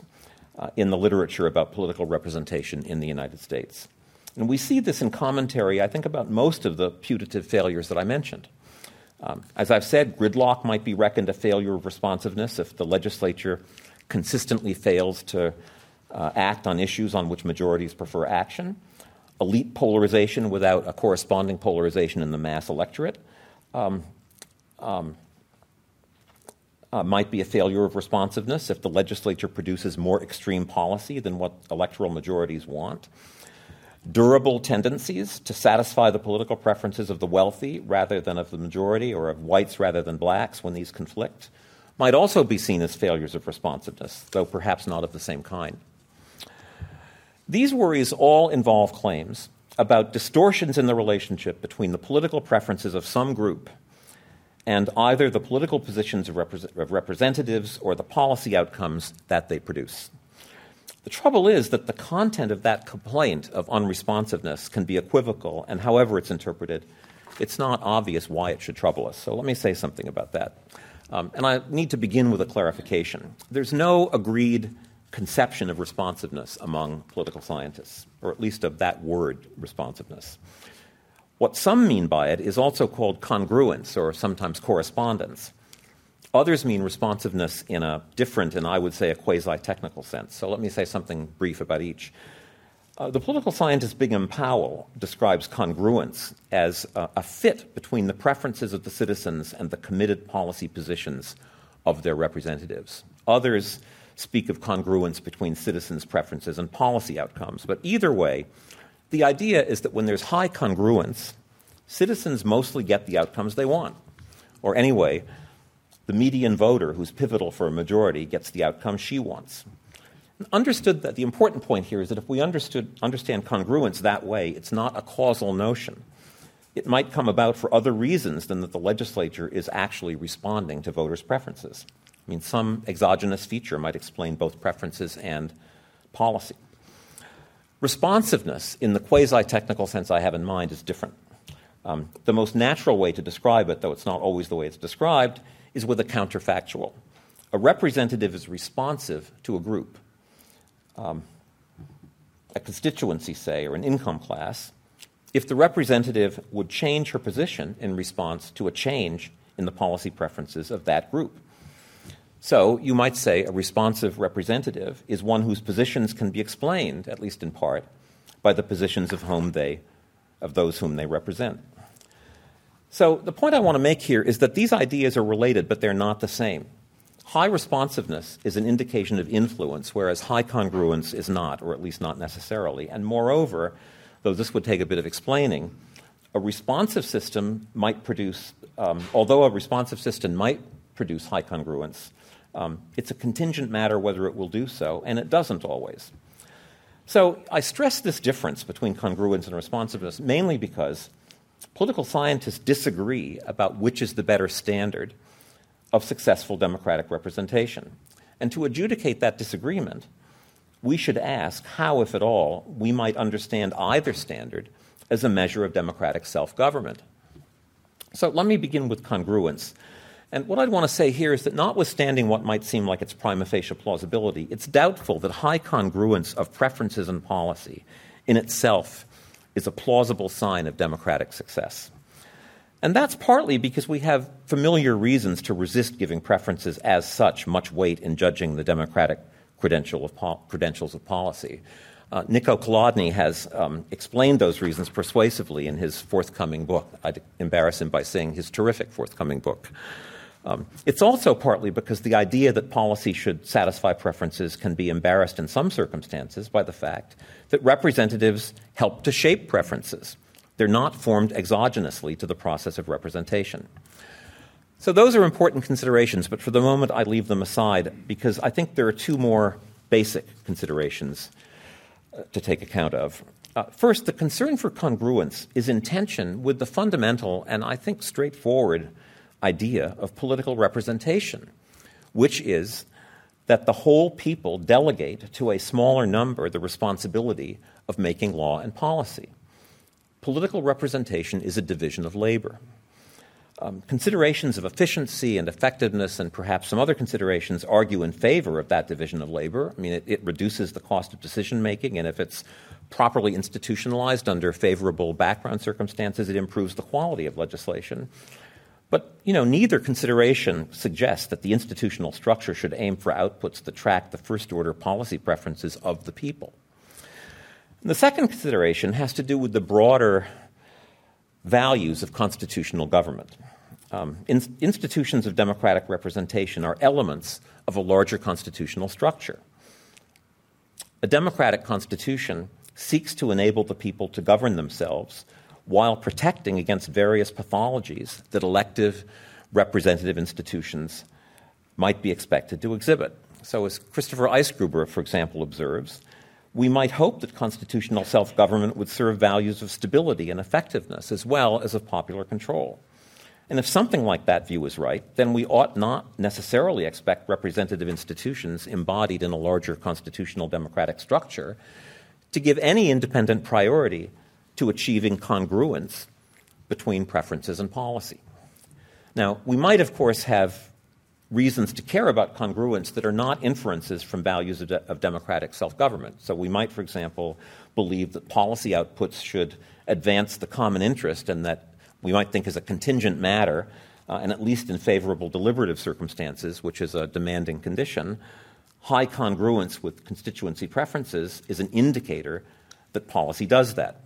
uh, in the literature about political representation in the United States. And we see this in commentary, I think, about most of the putative failures that I mentioned. Um, as I've said, gridlock might be reckoned a failure of responsiveness if the legislature consistently fails to uh, act on issues on which majorities prefer action. Elite polarization without a corresponding polarization in the mass electorate. Um, um, uh, might be a failure of responsiveness if the legislature produces more extreme policy than what electoral majorities want. Durable tendencies to satisfy the political preferences of the wealthy rather than of the majority or of whites rather than blacks when these conflict might also be seen as failures of responsiveness, though perhaps not of the same kind. These worries all involve claims about distortions in the relationship between the political preferences of some group and either the political positions of, repre- of, representatives or the policy outcomes that they produce. The trouble is that the content of that complaint of unresponsiveness can be equivocal, and however it's interpreted, it's not obvious why it should trouble us. So let me say something about that. Um, and I need to begin with a clarification. There's no agreed conception of responsiveness among political scientists, or at least of that word, responsiveness. What some mean by it is also called congruence or sometimes correspondence. Others mean responsiveness in a different and I would say a quasi technical sense. So let me say something brief about each. Uh, the political scientist Bingham Powell describes congruence as uh, a fit between the preferences of the citizens and the committed policy positions of their representatives. Others speak of congruence between citizens' preferences and policy outcomes. But either way, the idea is that when there's high congruence, citizens mostly get the outcomes they want. Or anyway, the median voter who's pivotal for a majority gets the outcome she wants. Understood that the important point here is that if we understood, understand congruence that way, it's not a causal notion. It might come about for other reasons than that the legislature is actually responding to voters' preferences. I mean, some exogenous feature might explain both preferences and policy. Responsiveness, in the quasi technical sense I have in mind, is different. Um, the most natural way to describe it, though it's not always the way it's described, is with a counterfactual. A representative is responsive to a group, um, a constituency, say, or an income class, if the representative would change her position in response to a change in the policy preferences of that group. So you might say a responsive representative is one whose positions can be explained, at least in part, by the positions of whom they of those whom they represent. So the point I want to make here is that these ideas are related, but they're not the same. High responsiveness is an indication of influence, whereas high congruence is not, or at least not necessarily. And moreover, though this would take a bit of explaining, a responsive system might produce, um, although a responsive system might produce high congruence, um, it's a contingent matter whether it will do so, and it doesn't always. So I stress this difference between congruence and responsiveness mainly because political scientists disagree about which is the better standard of successful democratic representation. And to adjudicate that disagreement, we should ask how, if at all, we might understand either standard as a measure of democratic self government. So let me begin with congruence. And what I'd want to say here is that, notwithstanding what might seem like its prima facie plausibility, it's doubtful that high congruence of preferences and policy in itself is a plausible sign of democratic success. And that's partly because we have familiar reasons to resist giving preferences as such much weight in judging the democratic credential of credentials of policy. Uh, Niko Kolodny has um, explained those reasons persuasively in his forthcoming book. I'd embarrass him by saying his terrific forthcoming book. Um, it's also partly because the idea that policy should satisfy preferences can be embarrassed in some circumstances by the fact that representatives help to shape preferences. They're not formed exogenously to the process of representation. So, those are important considerations, but for the moment I leave them aside because I think there are two more basic considerations uh, to take account of. Uh, first, the concern for congruence is in tension with the fundamental and I think straightforward idea of political representation, which is that the whole people delegate to a smaller number the responsibility of making law and policy. Political representation is a division of labor. Um, considerations of efficiency and effectiveness, and perhaps some other considerations, argue in favor of that division of labor. I mean, it, it reduces the cost of decision making, and if it's properly institutionalized under favorable background circumstances, it improves the quality of legislation. But you know, neither consideration suggests that the institutional structure should aim for outputs that track the first order policy preferences of the people. The second consideration has to do with the broader values of constitutional government. Um, in, institutions of democratic representation are elements of a larger constitutional structure. A democratic constitution seeks to enable the people to govern themselves while protecting against various pathologies that elective representative institutions might be expected to exhibit. So, as Christopher Eisgruber, for example, observes, we might hope that constitutional self government would serve values of stability and effectiveness as well as of popular control. And if something like that view is right, then we ought not necessarily expect representative institutions embodied in a larger constitutional democratic structure to give any independent priority to achieving congruence between preferences and policy. Now, we might, of course, have reasons to care about congruence that are not inferences from values of, de- of democratic self government. So, we might, for example, believe that policy outputs should advance the common interest and that we might think is a contingent matter, uh, and at least in favorable deliberative circumstances, which is a demanding condition, high congruence with constituency preferences is an indicator that policy does that.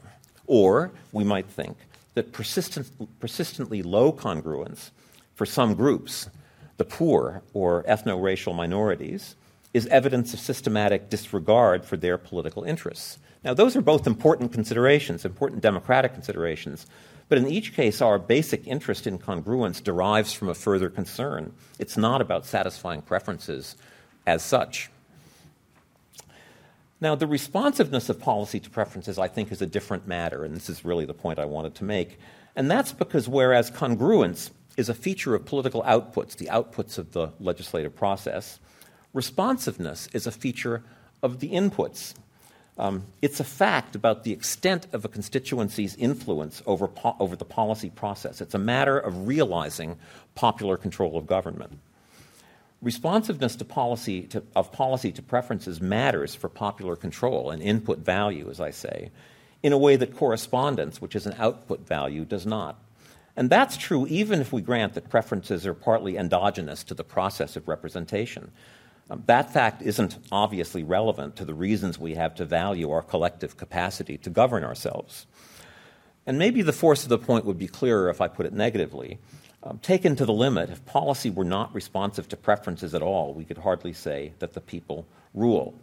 Or we might think that persistent, persistently low congruence for some groups, the poor or ethno racial minorities, is evidence of systematic disregard for their political interests. Now, those are both important considerations, important democratic considerations, but in each case, our basic interest in congruence derives from a further concern. It's not about satisfying preferences as such. Now, the responsiveness of policy to preferences, I think, is a different matter, and this is really the point I wanted to make. And that's because whereas congruence is a feature of political outputs, the outputs of the legislative process, responsiveness is a feature of the inputs, um, it's a fact about the extent of a constituency's influence over, po- over the policy process. It's a matter of realizing popular control of government. Responsiveness to policy to, of policy to preferences matters for popular control and input value, as I say, in a way that correspondence, which is an output value, does not. And that's true even if we grant that preferences are partly endogenous to the process of representation. Um, that fact isn't obviously relevant to the reasons we have to value our collective capacity to govern ourselves. And maybe the force of the point would be clearer if I put it negatively. Um, taken to the limit, if policy were not responsive to preferences at all, we could hardly say that the people rule.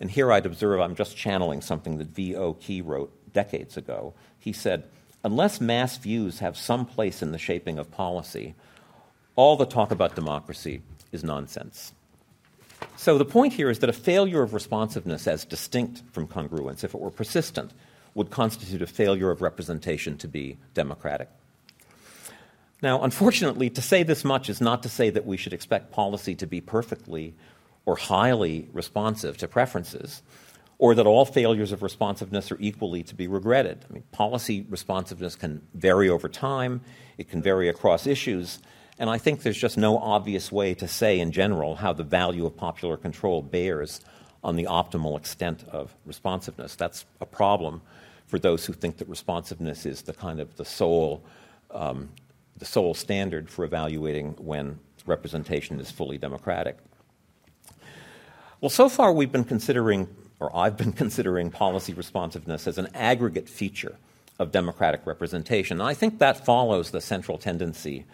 And here I'd observe I'm just channeling something that V.O. Key wrote decades ago. He said, Unless mass views have some place in the shaping of policy, all the talk about democracy is nonsense. So the point here is that a failure of responsiveness as distinct from congruence, if it were persistent, would constitute a failure of representation to be democratic. Now, unfortunately, to say this much is not to say that we should expect policy to be perfectly or highly responsive to preferences, or that all failures of responsiveness are equally to be regretted. I mean, policy responsiveness can vary over time, it can vary across issues, and I think there's just no obvious way to say in general how the value of popular control bears on the optimal extent of responsiveness. That's a problem for those who think that responsiveness is the kind of the sole, um, the sole standard for evaluating when representation is fully democratic. Well, so far we've been considering, or I've been [LAUGHS] considering, policy responsiveness as an aggregate feature of democratic representation. And I think that follows the central tendency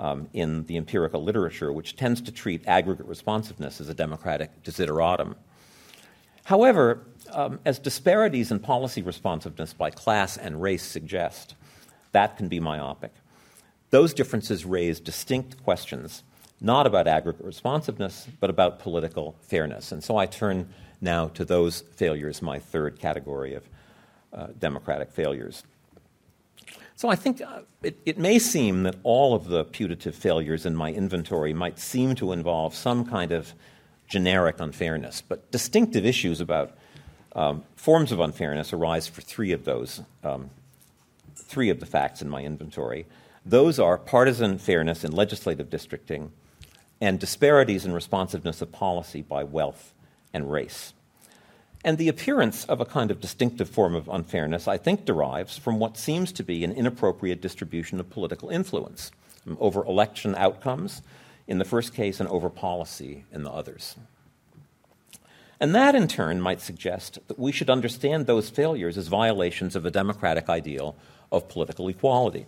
um, in the empirical literature, which tends to treat aggregate responsiveness as a democratic desideratum. However, um, as disparities in policy responsiveness by class and race suggest, that can be myopic. Those differences raise distinct questions, not about aggregate responsiveness, but about political fairness. And so I turn now to those failures, my third category of uh, democratic failures. So I think uh, it, it, may seem that all of the putative failures in my inventory might seem to involve some kind of generic unfairness, but distinctive issues about um, forms of unfairness arise for three of those, um, three of the facts in my inventory. Those are partisan fairness in legislative districting and disparities in responsiveness of policy by wealth and race. And the appearance of a kind of distinctive form of unfairness, I think, derives from what seems to be an inappropriate distribution of political influence um, over election outcomes in the first case and over policy in the others. And that, in turn, might suggest that we should understand those failures as violations of a democratic ideal of political equality.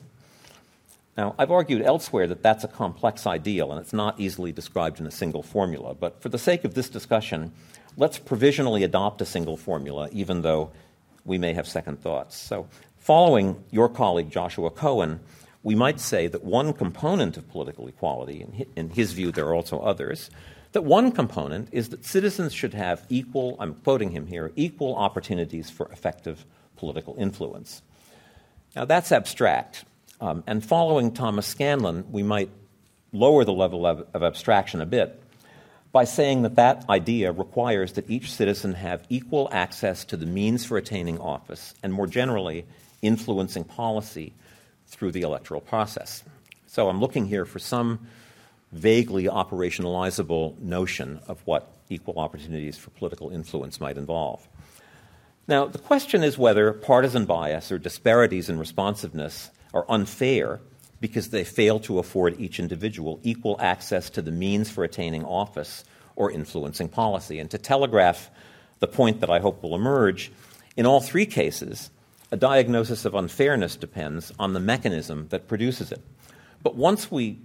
Now, I've argued elsewhere that that's a complex ideal and it's not easily described in a single formula, but for the sake of this discussion, let's provisionally adopt a single formula, even though we may have second thoughts. So, following your colleague Joshua Cohen, we might say that one component of political equality, and in his view, there are also others, that one component is that citizens should have equal, I'm quoting him here, equal opportunities for effective political influence. Now, that's abstract. Um, and following Thomas Scanlon, we might lower the level of, of abstraction a bit by saying that that idea requires that each citizen have equal access to the means for attaining office and, more generally, influencing policy through the electoral process. So I'm looking here for some vaguely operationalizable notion of what equal opportunities for political influence might involve. Now, the question is whether partisan bias or disparities in responsiveness are unfair because they fail to afford each individual equal access to the means for attaining office or influencing policy. And to telegraph the point that I hope will emerge, in all three cases, a diagnosis of unfairness depends on the mechanism that produces it. But once we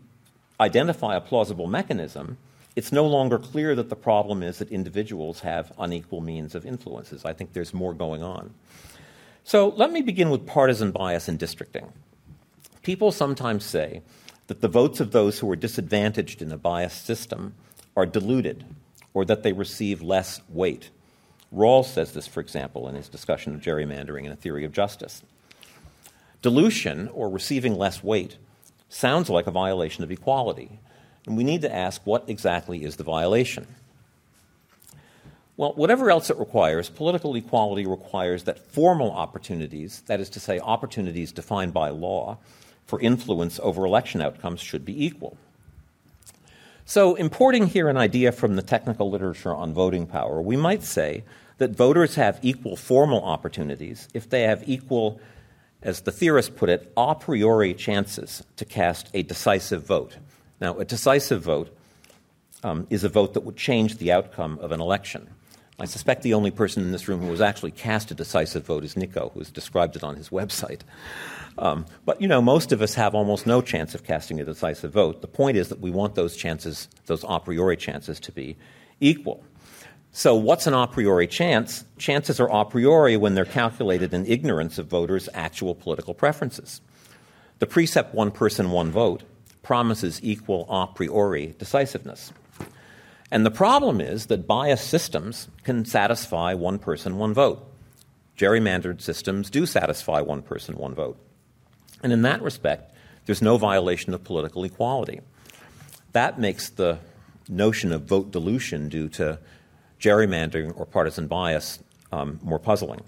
identify a plausible mechanism, it's no longer clear that the problem is that individuals have unequal means of influences. I think there's more going on. So let me begin with partisan bias in districting. People sometimes say that the votes of those who are disadvantaged in a biased system are diluted or that they receive less weight. Rawls says this, for example, in his discussion of gerrymandering and a theory of justice. Dilution, or receiving less weight, sounds like a violation of equality. And we need to ask what exactly is the violation? Well, whatever else it requires, political equality requires that formal opportunities, that is to say, opportunities defined by law for influence over election outcomes, should be equal. So, importing here an idea from the technical literature on voting power, we might say that voters have equal formal opportunities if they have equal as the theorist put it, a priori chances to cast a decisive vote. Now, a decisive vote um, is a vote that would change the outcome of an election. I suspect the only person in this room who has actually cast a decisive vote is Niko, who has described it on his website. Um, but, you know, most of us have almost no chance of casting a decisive vote. The point is that we want those chances, those a priori chances, to be equal. So, what's an a priori chance? Chances are a priori when they're calculated in ignorance of voters' actual political preferences. The precept one person, one vote promises equal a priori decisiveness. And the problem is that biased systems can satisfy one person, one vote. Gerrymandered systems do satisfy one person, one vote. And in that respect, there's no violation of political equality. That makes the notion of vote dilution due to gerrymandering or partisan bias um, more puzzling.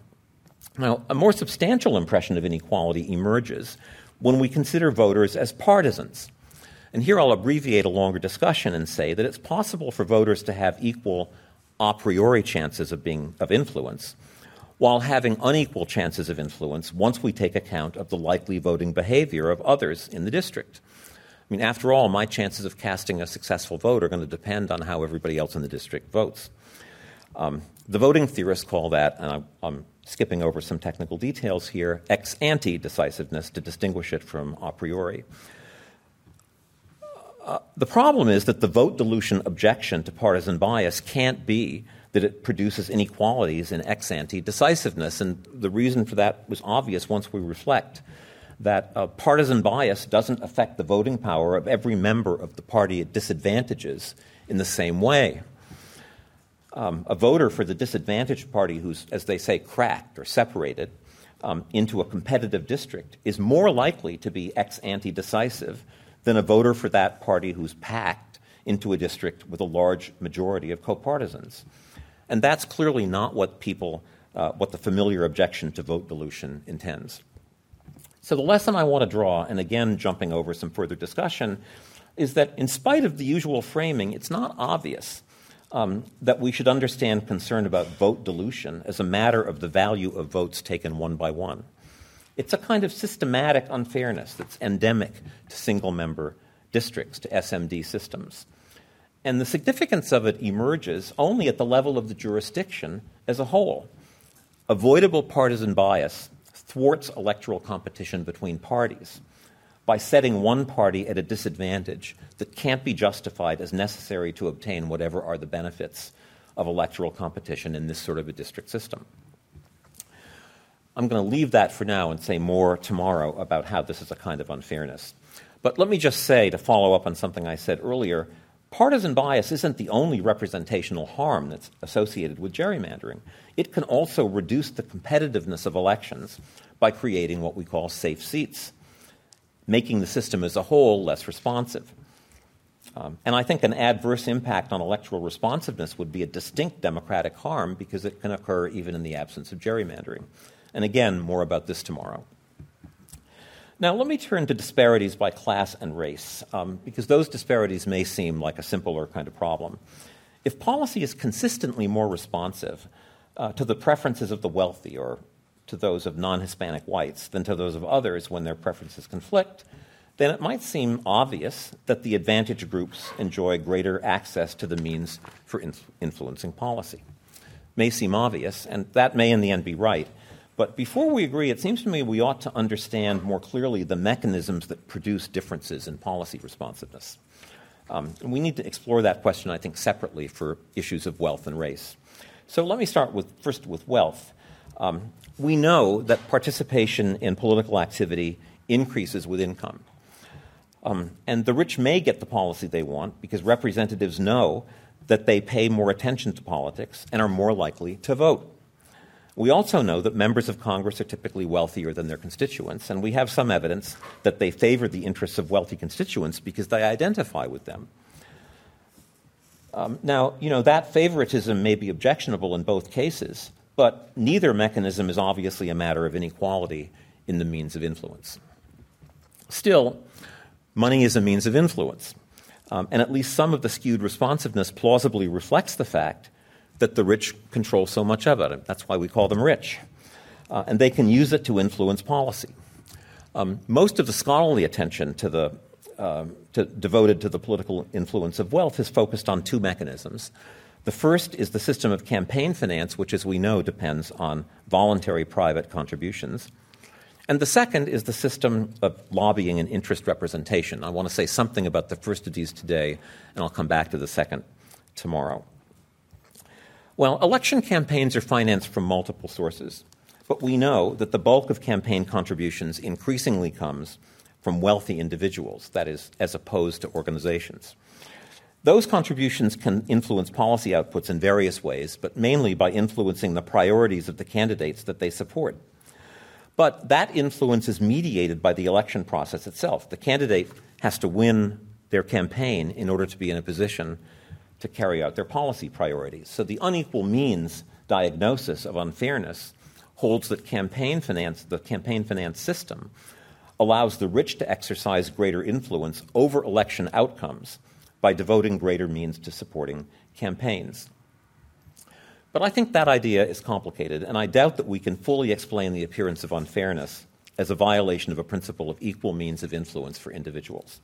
Now, a more substantial impression of inequality emerges when we consider voters as partisans. And here I'll abbreviate a longer discussion and say that it's possible for voters to have equal a priori chances of being of influence while having unequal chances of influence once we take account of the likely voting behavior of others in the district. I mean, after all, my chances of casting a successful vote are going to depend on how everybody else in the district votes. Um, the voting theorists call that, and I'm, I'm, skipping over some technical details here, ex ante decisiveness to distinguish it from a priori. Uh, the problem is that the vote dilution objection to partisan bias can't be that it produces inequalities in ex ante decisiveness. And the reason for that was obvious once we reflect that uh, partisan bias doesn't affect the voting power of every member of the party it disadvantages in the same way um, a voter for the disadvantaged party who's, as they say, cracked or separated um, into a competitive district is more likely to be ex ante decisive than a voter for that party who's packed into a district with a large majority of co-partisans. And that's clearly not what people, uh, what the familiar objection to vote dilution intends. So the lesson I want to draw, and again jumping over some further discussion, is that in spite of the usual framing, it's not obvious um, that we should understand concern about vote dilution as a matter of the value of votes taken one by one. It's a kind of systematic unfairness that's endemic to single member districts, to SMD systems. And the significance of it emerges only at the level of the jurisdiction as a whole. Avoidable partisan bias thwarts electoral competition between parties by setting one party at a disadvantage that can't be justified as necessary to obtain whatever are the benefits of electoral competition in this sort of a district system. I'm going to leave that for now and say more tomorrow about how this is a kind of unfairness. But let me just say, to follow up on something I said earlier, partisan bias isn't the only representational harm that's associated with gerrymandering. It can also reduce the competitiveness of elections by creating what we call safe seats making the system as a whole less responsive. Um, and I think an adverse impact on electoral responsiveness would be a distinct democratic harm because it can occur even in the absence of gerrymandering. And again, more about this tomorrow. Now, let me turn to disparities by class and race, um, because those disparities may seem like a simpler kind of problem. If policy is consistently more responsive uh, to the preferences of the wealthy or to those of non Hispanic whites than to those of others when their preferences conflict, then it might seem obvious that the advantaged groups enjoy greater access to the means for influencing policy. May seem obvious, and that may in the end be right. But before we agree, it seems to me we ought to understand more clearly the mechanisms that produce differences in policy responsiveness. Um, we need to explore that question, I think, separately for issues of wealth and race. So let me start with first with wealth. Um, we know that participation in political activity increases with income. Um, and the rich may get the policy they want because representatives know that they pay more attention to politics and are more likely to vote. We also know that members of Congress are typically wealthier than their constituents, and we have some evidence that they favor the interests of wealthy constituents because they identify with them. Um, now, you know, that favoritism may be objectionable in both cases, but neither mechanism is obviously a matter of inequality in the means of influence. Still, money is a means of influence, um, and at least some of the skewed responsiveness plausibly reflects the fact that the rich control so much of it. That's why we call them rich. Uh, and they can use it to influence policy. Um, most of the scholarly attention to the, uh, to, devoted to the political influence of wealth is focused on two mechanisms the first is the system of campaign finance, which, as we know, depends on voluntary private contributions. And the second is the system of lobbying and interest representation. I want to say something about the first of these today, and I'll come back to the second tomorrow. Well, election campaigns are financed from multiple sources, but we know that the bulk of campaign contributions increasingly comes from wealthy individuals, that is, as opposed to organizations. Those contributions can influence policy outputs in various ways, but mainly by influencing the priorities of the candidates that they support. But that influence is mediated by the election process itself. The candidate has to win their campaign in order to be in a position to carry out their policy priorities. So the unequal means diagnosis of unfairness holds that campaign finance, the campaign finance system, allows the rich to exercise greater influence over election outcomes by devoting greater means to supporting campaigns. But I think that idea is complicated, and I doubt that we can fully explain the appearance of unfairness as a violation of a principle of equal means of influence for individuals.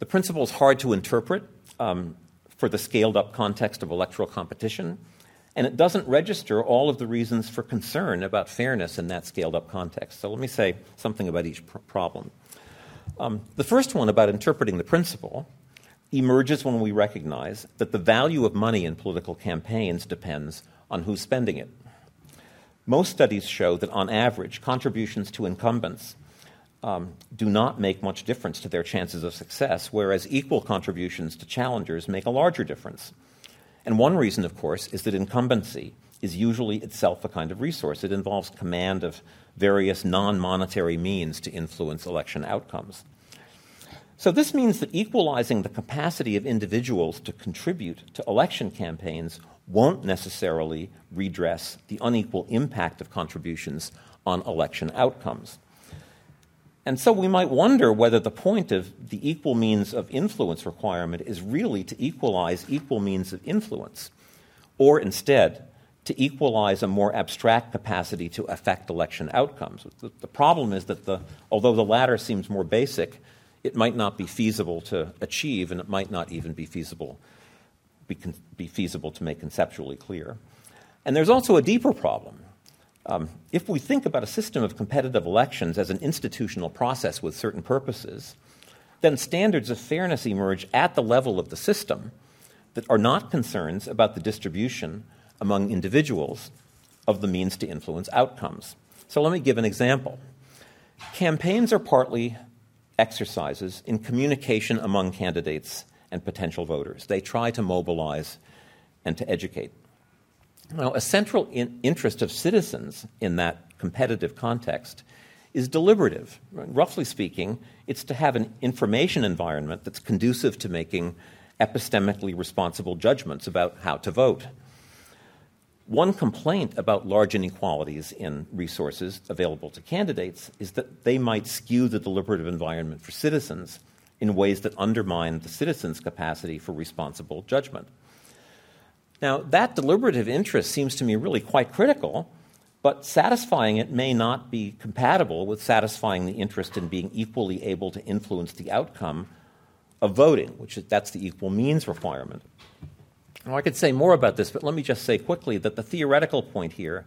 The principle is hard to interpret um, for the scaled up context of electoral competition, and it doesn't register all of the reasons for concern about fairness in that scaled up context. So let me say something about each pr- problem. Um, the first one about interpreting the principle emerges when we recognize that the value of money in political campaigns depends on who's spending it. Most studies show that, on average, contributions to incumbents um, do not make much difference to their chances of success, whereas equal contributions to challengers make a larger difference. And one reason, of course, is that incumbency is usually itself a kind of resource. It involves command of various non monetary means to influence election outcomes. So, this means that equalizing the capacity of individuals to contribute to election campaigns won't necessarily redress the unequal impact of contributions on election outcomes. And so we might wonder whether the point of the equal means of influence requirement is really to equalize equal means of influence, or instead to equalize a more abstract capacity to affect election outcomes. The, problem is that the, although the latter seems more basic, it might not be feasible to achieve, and it might not even be feasible, be, be feasible to make conceptually clear. And there's also a deeper problem. Um, if we think about a system of competitive elections as an institutional process with certain purposes, then standards of fairness emerge at the level of the system that are not concerns about the distribution among individuals of the means to influence outcomes. So let me give an example. Campaigns are partly exercises in communication among candidates and potential voters. They try to mobilize and to educate. Now, a central in- interest of citizens in that competitive context is deliberative. Roughly speaking, it's to have an information environment that's conducive to making epistemically responsible judgments about how to vote. One complaint about large inequalities in resources available to candidates is that they might skew the deliberative environment for citizens in ways that undermine the citizens' capacity for responsible judgment. Now, that deliberative interest seems to me really quite critical, but satisfying it may not be compatible with satisfying the interest in being equally able to influence the outcome of voting, which is, that's the equal means requirement. Now, I could say more about this, but let me just say quickly that the theoretical point here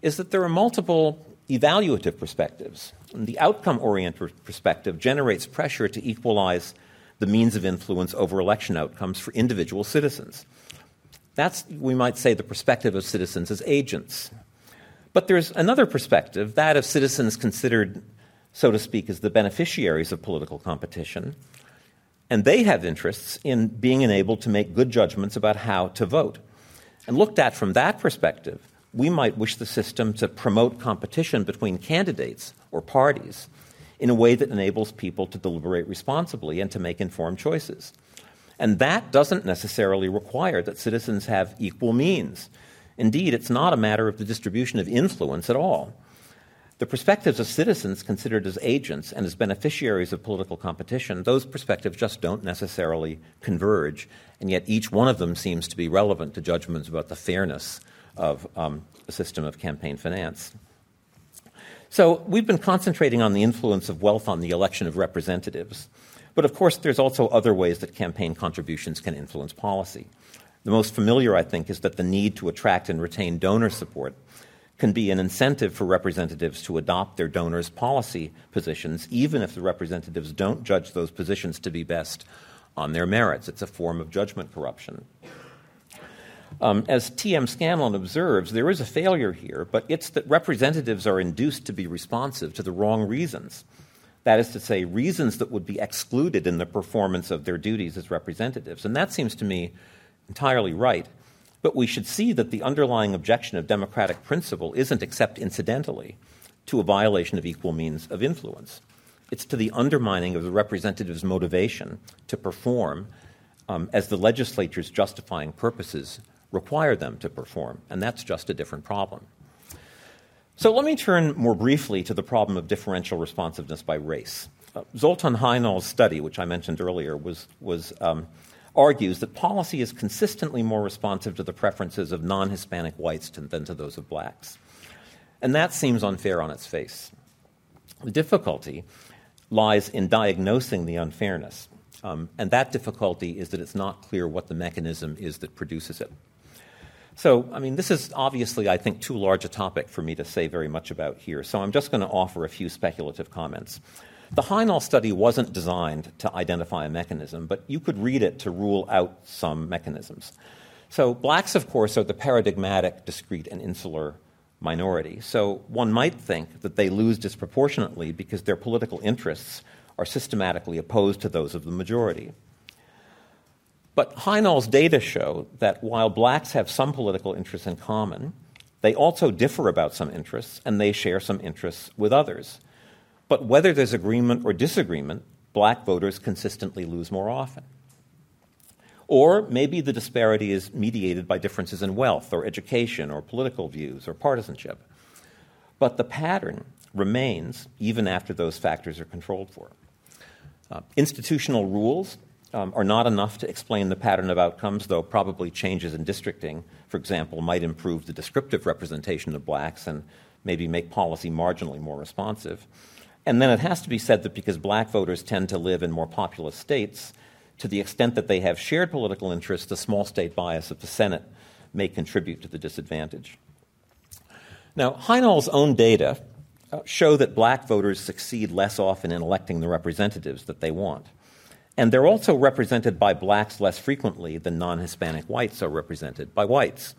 is that there are multiple evaluative perspectives. And the outcome oriented perspective generates pressure to equalize the means of influence over election outcomes for individual citizens. That's, we might say, the perspective of citizens as agents. But there's another perspective, that of citizens considered, so to speak, as the beneficiaries of political competition, and they have interests in being enabled to make good judgments about how to vote. And looked at from that perspective, we might wish the system to promote competition between candidates or parties in a way that enables people to deliberate responsibly and to make informed choices. And that doesn't necessarily require that citizens have equal means. Indeed, it's not a matter of the distribution of influence at all. The perspectives of citizens considered as agents and as beneficiaries of political competition, those perspectives just don't necessarily converge, and yet each one of them seems to be relevant to judgments about the fairness of um, a system of campaign finance. So we've been concentrating on the influence of wealth on the election of representatives. But of course, there's also other ways that campaign contributions can influence policy. The most familiar, I think, is that the need to attract and retain donor support can be an incentive for representatives to adopt their donors' policy positions, even if the representatives don't judge those positions to be best on their merits. It's a form of judgment corruption. Um, as T.M. Scanlon observes, there is a failure here, but it's that representatives are induced to be responsive to the wrong reasons. That is to say, reasons that would be excluded in the performance of their duties as representatives. And that seems to me entirely right. But we should see that the underlying objection of democratic principle isn't except incidentally to a violation of equal means of influence. It's to the undermining of the representative's motivation to perform um, as the legislature's justifying purposes require them to perform, and that's just a different problem. So let me turn more briefly to the problem of differential responsiveness by race. Uh, Zoltan Hajnal's study, which I mentioned earlier, was, was um, argues that policy is consistently more responsive to the preferences of non Hispanic whites than to those of blacks. And that seems unfair on its face. The difficulty lies in diagnosing the unfairness. Um, and that difficulty is that it's not clear what the mechanism is that produces it. So, I mean, this is obviously, I think, too large a topic for me to say very much about here. So I'm just going to offer a few speculative comments. The Hajnal study wasn't designed to identify a mechanism, but you could read it to rule out some mechanisms. So, blacks, of course, are the paradigmatic, discrete, and insular minority. So, one might think that they lose disproportionately because their political interests are systematically opposed to those of the majority. But Hajnal's data show that while blacks have some political interests in common, they also differ about some interests and they share some interests with others. But whether there's agreement or disagreement, black voters consistently lose more often. Or maybe the disparity is mediated by differences in wealth or education or political views or partisanship. But the pattern remains even after those factors are controlled for. Uh, institutional rules um, are not enough to explain the pattern of outcomes, though probably changes in districting, for example, might improve the descriptive representation of blacks and maybe make policy marginally more responsive. And then it has to be said that because black voters tend to live in more populous states, to the extent that they have shared political interests, the small state bias of the Senate may contribute to the disadvantage. Now, Hajnal's own data uh, show that black voters succeed less often in electing the representatives that they want. And they're also represented by blacks less frequently than non Hispanic whites are represented by whites.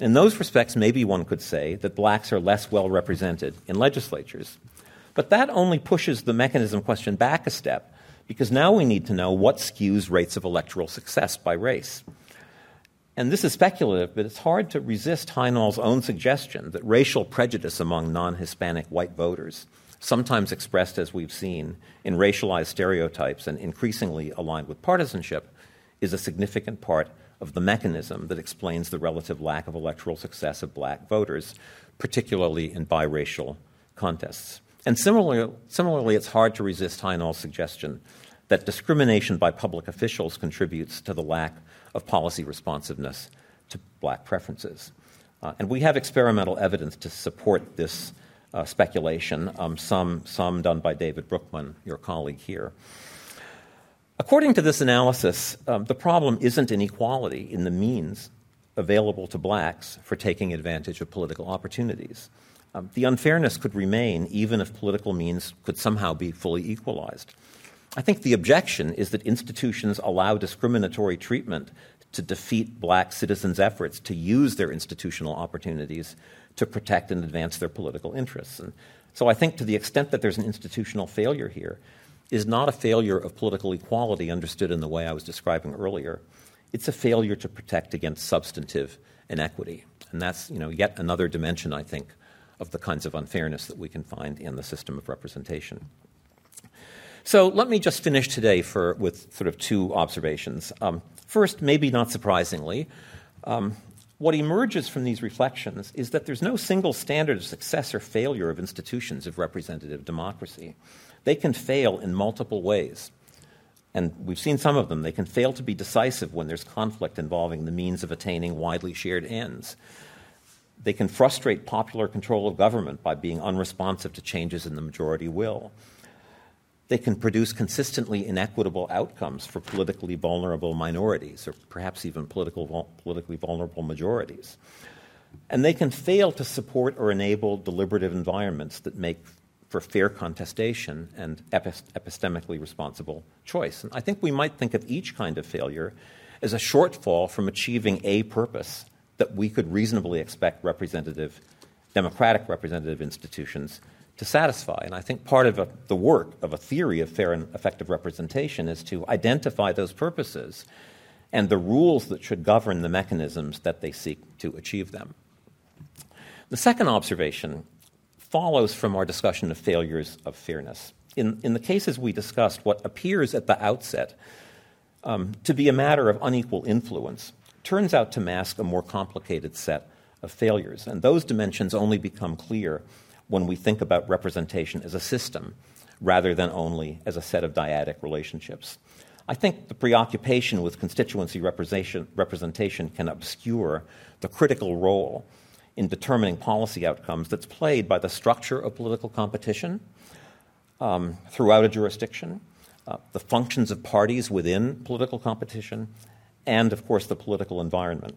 In those respects, maybe one could say that blacks are less well represented in legislatures. But that only pushes the mechanism question back a step, because now we need to know what skews rates of electoral success by race. And this is speculative, but it's hard to resist Hajnal's own suggestion that racial prejudice among non Hispanic white voters, sometimes expressed as we've seen in racialized stereotypes and increasingly aligned with partisanship, is a significant part of the mechanism that explains the relative lack of electoral success of black voters, particularly in biracial contests. And similarly, similarly it's hard to resist Hajnal's suggestion that discrimination by public officials contributes to the lack of policy responsiveness to black preferences. Uh, and we have experimental evidence to support this uh, speculation, um, some, some done by David Broockman, your colleague here. According to this analysis, um, the problem isn't inequality in the means available to blacks for taking advantage of political opportunities. Um, the unfairness could remain even if political means could somehow be fully equalized. I think the objection is that institutions allow discriminatory treatment to defeat black citizens' efforts to use their institutional opportunities to protect and advance their political interests. And so I think to the extent that there's an institutional failure here, is not a failure of political equality understood in the way I was describing earlier. It's a failure to protect against substantive inequity. And that's you know, yet another dimension, I think, of the kinds of unfairness that we can find in the system of representation. So let me just finish today for, with sort of two observations. Um, first, maybe not surprisingly, um, what emerges from these reflections is that there's no single standard of success or failure of institutions of representative democracy. They can fail in multiple ways. And we've seen some of them. They can fail to be decisive when there's conflict involving the means of attaining widely shared ends. They can frustrate popular control of government by being unresponsive to changes in the majority will. They can produce consistently inequitable outcomes for politically vulnerable minorities, or perhaps even political, politically vulnerable majorities. And they can fail to support or enable deliberative environments that make for fair contestation and epistemically responsible choice. And I think we might think of each kind of failure as a shortfall from achieving a purpose that we could reasonably expect representative, democratic representative institutions to satisfy. And I think part of a, the work of a theory of fair and effective representation is to identify those purposes and the rules that should govern the mechanisms that they seek to achieve them. The second observation follows from our discussion of failures of fairness. In, in the cases we discussed, what appears at the outset um, to be a matter of unequal influence turns out to mask a more complicated set of failures. And those dimensions only become clear when we think about representation as a system rather than only as a set of dyadic relationships. I think the preoccupation with constituency representation, can obscure the critical role in determining policy outcomes that's played by the structure of political competition um, throughout a jurisdiction, uh, the functions of parties within political competition, and, of course, the political environment.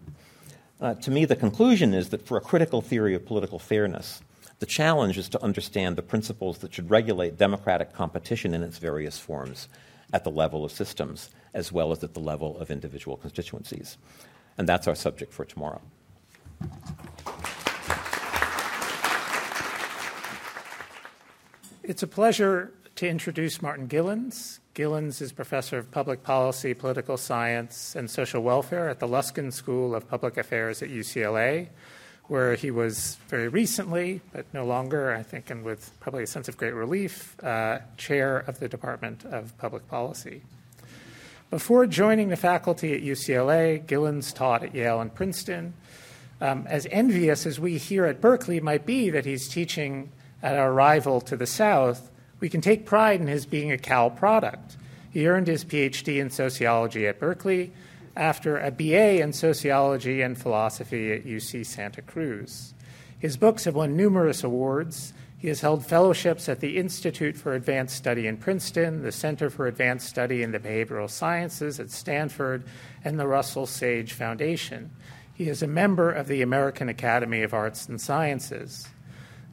Uh, to me, the conclusion is that for a critical theory of political fairness, the challenge is to understand the principles that should regulate democratic competition in its various forms at the level of systems as well as at the level of individual constituencies. And that's our subject for tomorrow. It's a pleasure to introduce Martin Gilens. Gilens is professor of public policy, political science, and social welfare at the Luskin School of Public Affairs at UCLA, where he was very recently, but no longer, I think, and with probably a sense of great relief, uh, chair of the Department of Public Policy. Before joining the faculty at UCLA, Gilens taught at Yale and Princeton. Um, as envious as we here at Berkeley might be that he's teaching at our rival to the south, we can take pride in his being a Cal product. He earned his PhD in sociology at Berkeley after a BA in sociology and philosophy at UC Santa Cruz. His books have won numerous awards, He has held fellowships at the Institute for Advanced Study in Princeton, the Center for Advanced Study in the Behavioral Sciences at Stanford, and the Russell Sage Foundation. He is a member of the American Academy of Arts and Sciences.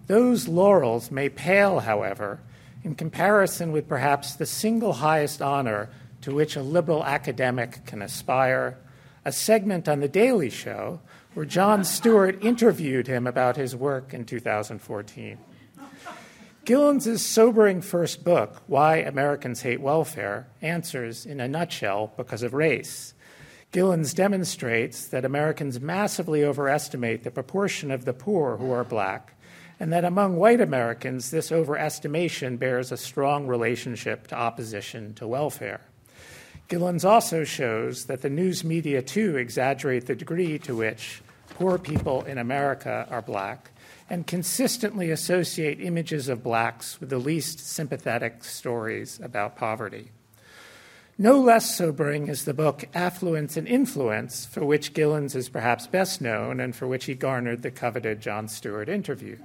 Those laurels may pale, however, in comparison with perhaps the single highest honor to which a liberal academic can aspire, a segment on The Daily Show where Jon Stewart interviewed him about his work in 2014. Gilens' sobering first book, Why Americans Hate Welfare, answers in a nutshell because of race. Gilens demonstrates that Americans massively overestimate the proportion of the poor who are black, and that among white Americans, this overestimation bears a strong relationship to opposition to welfare. Gilens also shows that the news media too exaggerate the degree to which poor people in America are black and consistently associate images of blacks with the least sympathetic stories about poverty. No less sobering is the book Affluence and Influence, for which Gilens is perhaps best known and for which he garnered the coveted Jon Stewart interview.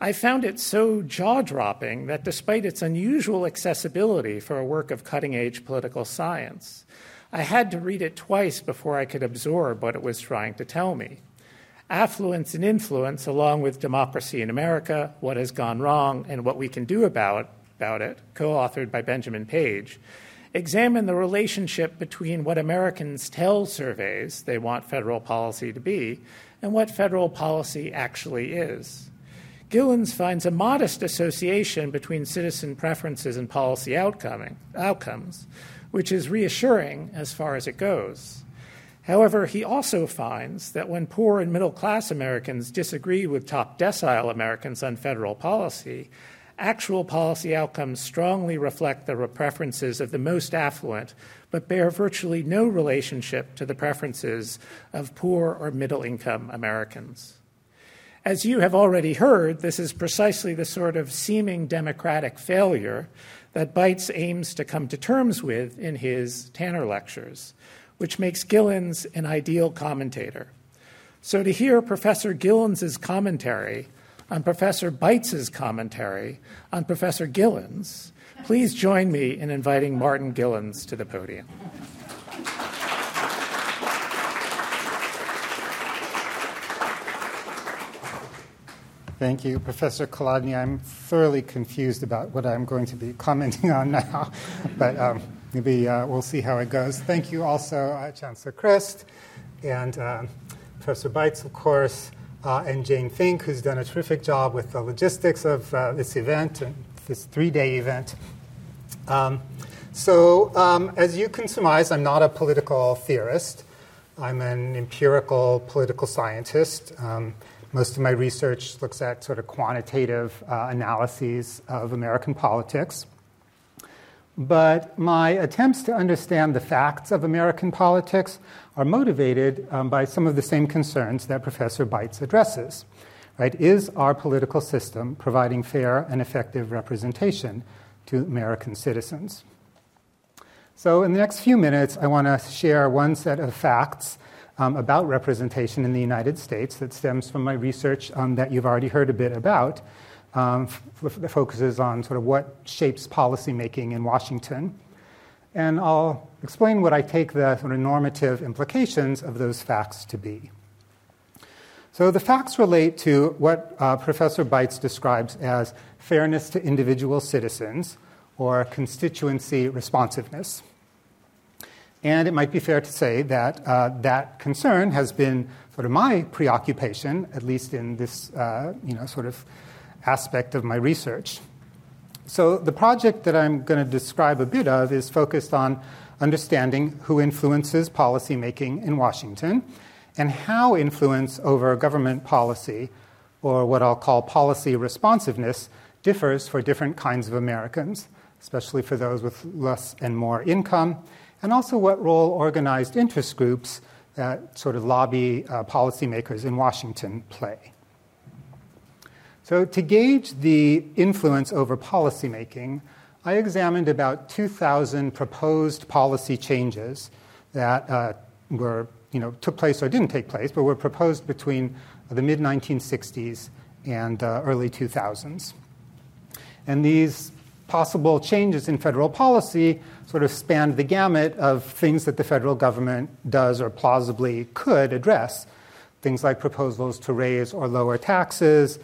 I found it so jaw dropping that despite its unusual accessibility for a work of cutting edge political science, I had to read it twice before I could absorb what it was trying to tell me. Affluence and Influence, along with Democracy in America, What Has Gone Wrong, and What We Can Do About, about It, co authored by Benjamin Page, examine the relationship between what Americans tell surveys they want federal policy to be and what federal policy actually is. Gilens finds a modest association between citizen preferences and policy outcomes, which is reassuring as far as it goes. However, he also finds that when poor and middle class Americans disagree with top decile Americans on federal policy, actual policy outcomes strongly reflect the preferences of the most affluent, but bear virtually no relationship to the preferences of poor or middle income Americans. As you have already heard, this is precisely the sort of seeming democratic failure that Beitz aims to come to terms with in his Tanner lectures which makes Gilens an ideal commentator. So to hear Professor Gilens' commentary on Professor Beitz's commentary on Professor Gilens, please join me in inviting Martin Gilens to the podium. Thank you, Professor Kolodny. I'm thoroughly confused about what I'm going to be commenting on now, [LAUGHS] but um, maybe uh, we'll see how it goes. Thank you also, uh, Chancellor Christ and uh, Professor Beitz, of course, uh, and Jane Fink, who's done a terrific job with the logistics of uh, this event and this three day event. Um, so, um, as you can surmise, I'm not a political theorist. I'm an empirical political scientist. Um, most of my research looks at sort of quantitative uh, analyses of American politics. But my attempts to understand the facts of American politics are motivated um, by some of the same concerns that Professor Beitz addresses. Right? Is our political system providing fair and effective representation to American citizens? So, in the next few minutes, I want to share one set of facts um, about representation in the United States that stems from my research um, that you've already heard a bit about um, f- focuses on sort of what shapes policymaking in Washington. And I'll explain what I take the sort of normative implications of those facts to be. So the facts relate to what uh, Professor Beitz describes as fairness to individual citizens or constituency responsiveness. And it might be fair to say that uh, that concern has been sort of my preoccupation, at least in this, uh, you know, sort of aspect of my research. So, the project that I'm going to describe a bit of is focused on understanding who influences policymaking in Washington and how influence over government policy, or what I'll call policy responsiveness, differs for different kinds of Americans, especially for those with less and more income, and also what role organized interest groups that sort of lobby uh, policymakers in Washington play. So, to gauge the influence over policymaking, I examined about 2,000 proposed policy changes that uh, were, you know, took place or didn't take place, but were proposed between the mid 1960s and the early 2000s. And these possible changes in federal policy sort of spanned the gamut of things that the federal government does or plausibly could address. Things like proposals to raise or lower taxes,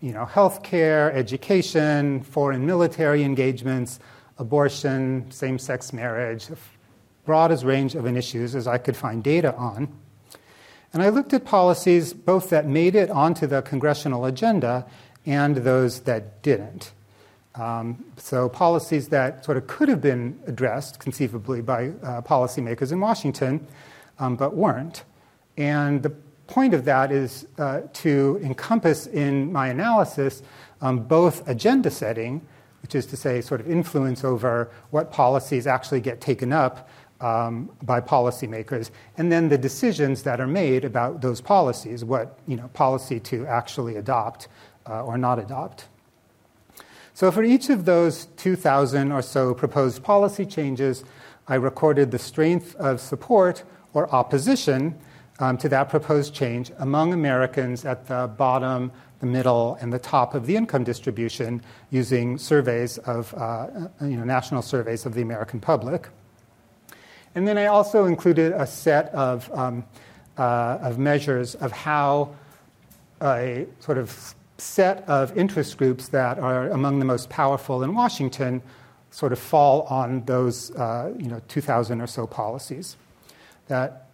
you know, healthcare, education, foreign military engagements, abortion, same-sex marriage, a broadest range of issues as I could find data on. And I looked at policies both that made it onto the congressional agenda and those that didn't. Um, so, policies that sort of could have been addressed conceivably by uh, policymakers in Washington, um, but weren't. And the point of that is uh, to encompass in my analysis um, both agenda setting, which is to say, sort of influence over what policies actually get taken up um, by policymakers, and then the decisions that are made about those policies, what you know, policy to actually adopt uh, or not adopt. So, for each of those 2,000 or so proposed policy changes, I recorded the strength of support or opposition um, to that proposed change among Americans at the bottom, the middle, and the top of the income distribution using surveys of, uh, you know, national surveys of the American public. And then I also included a set of, um, uh, of measures of how a sort of set of interest groups that are among the most powerful in Washington sort of fall on those uh, you know 2,000 or so policies. That,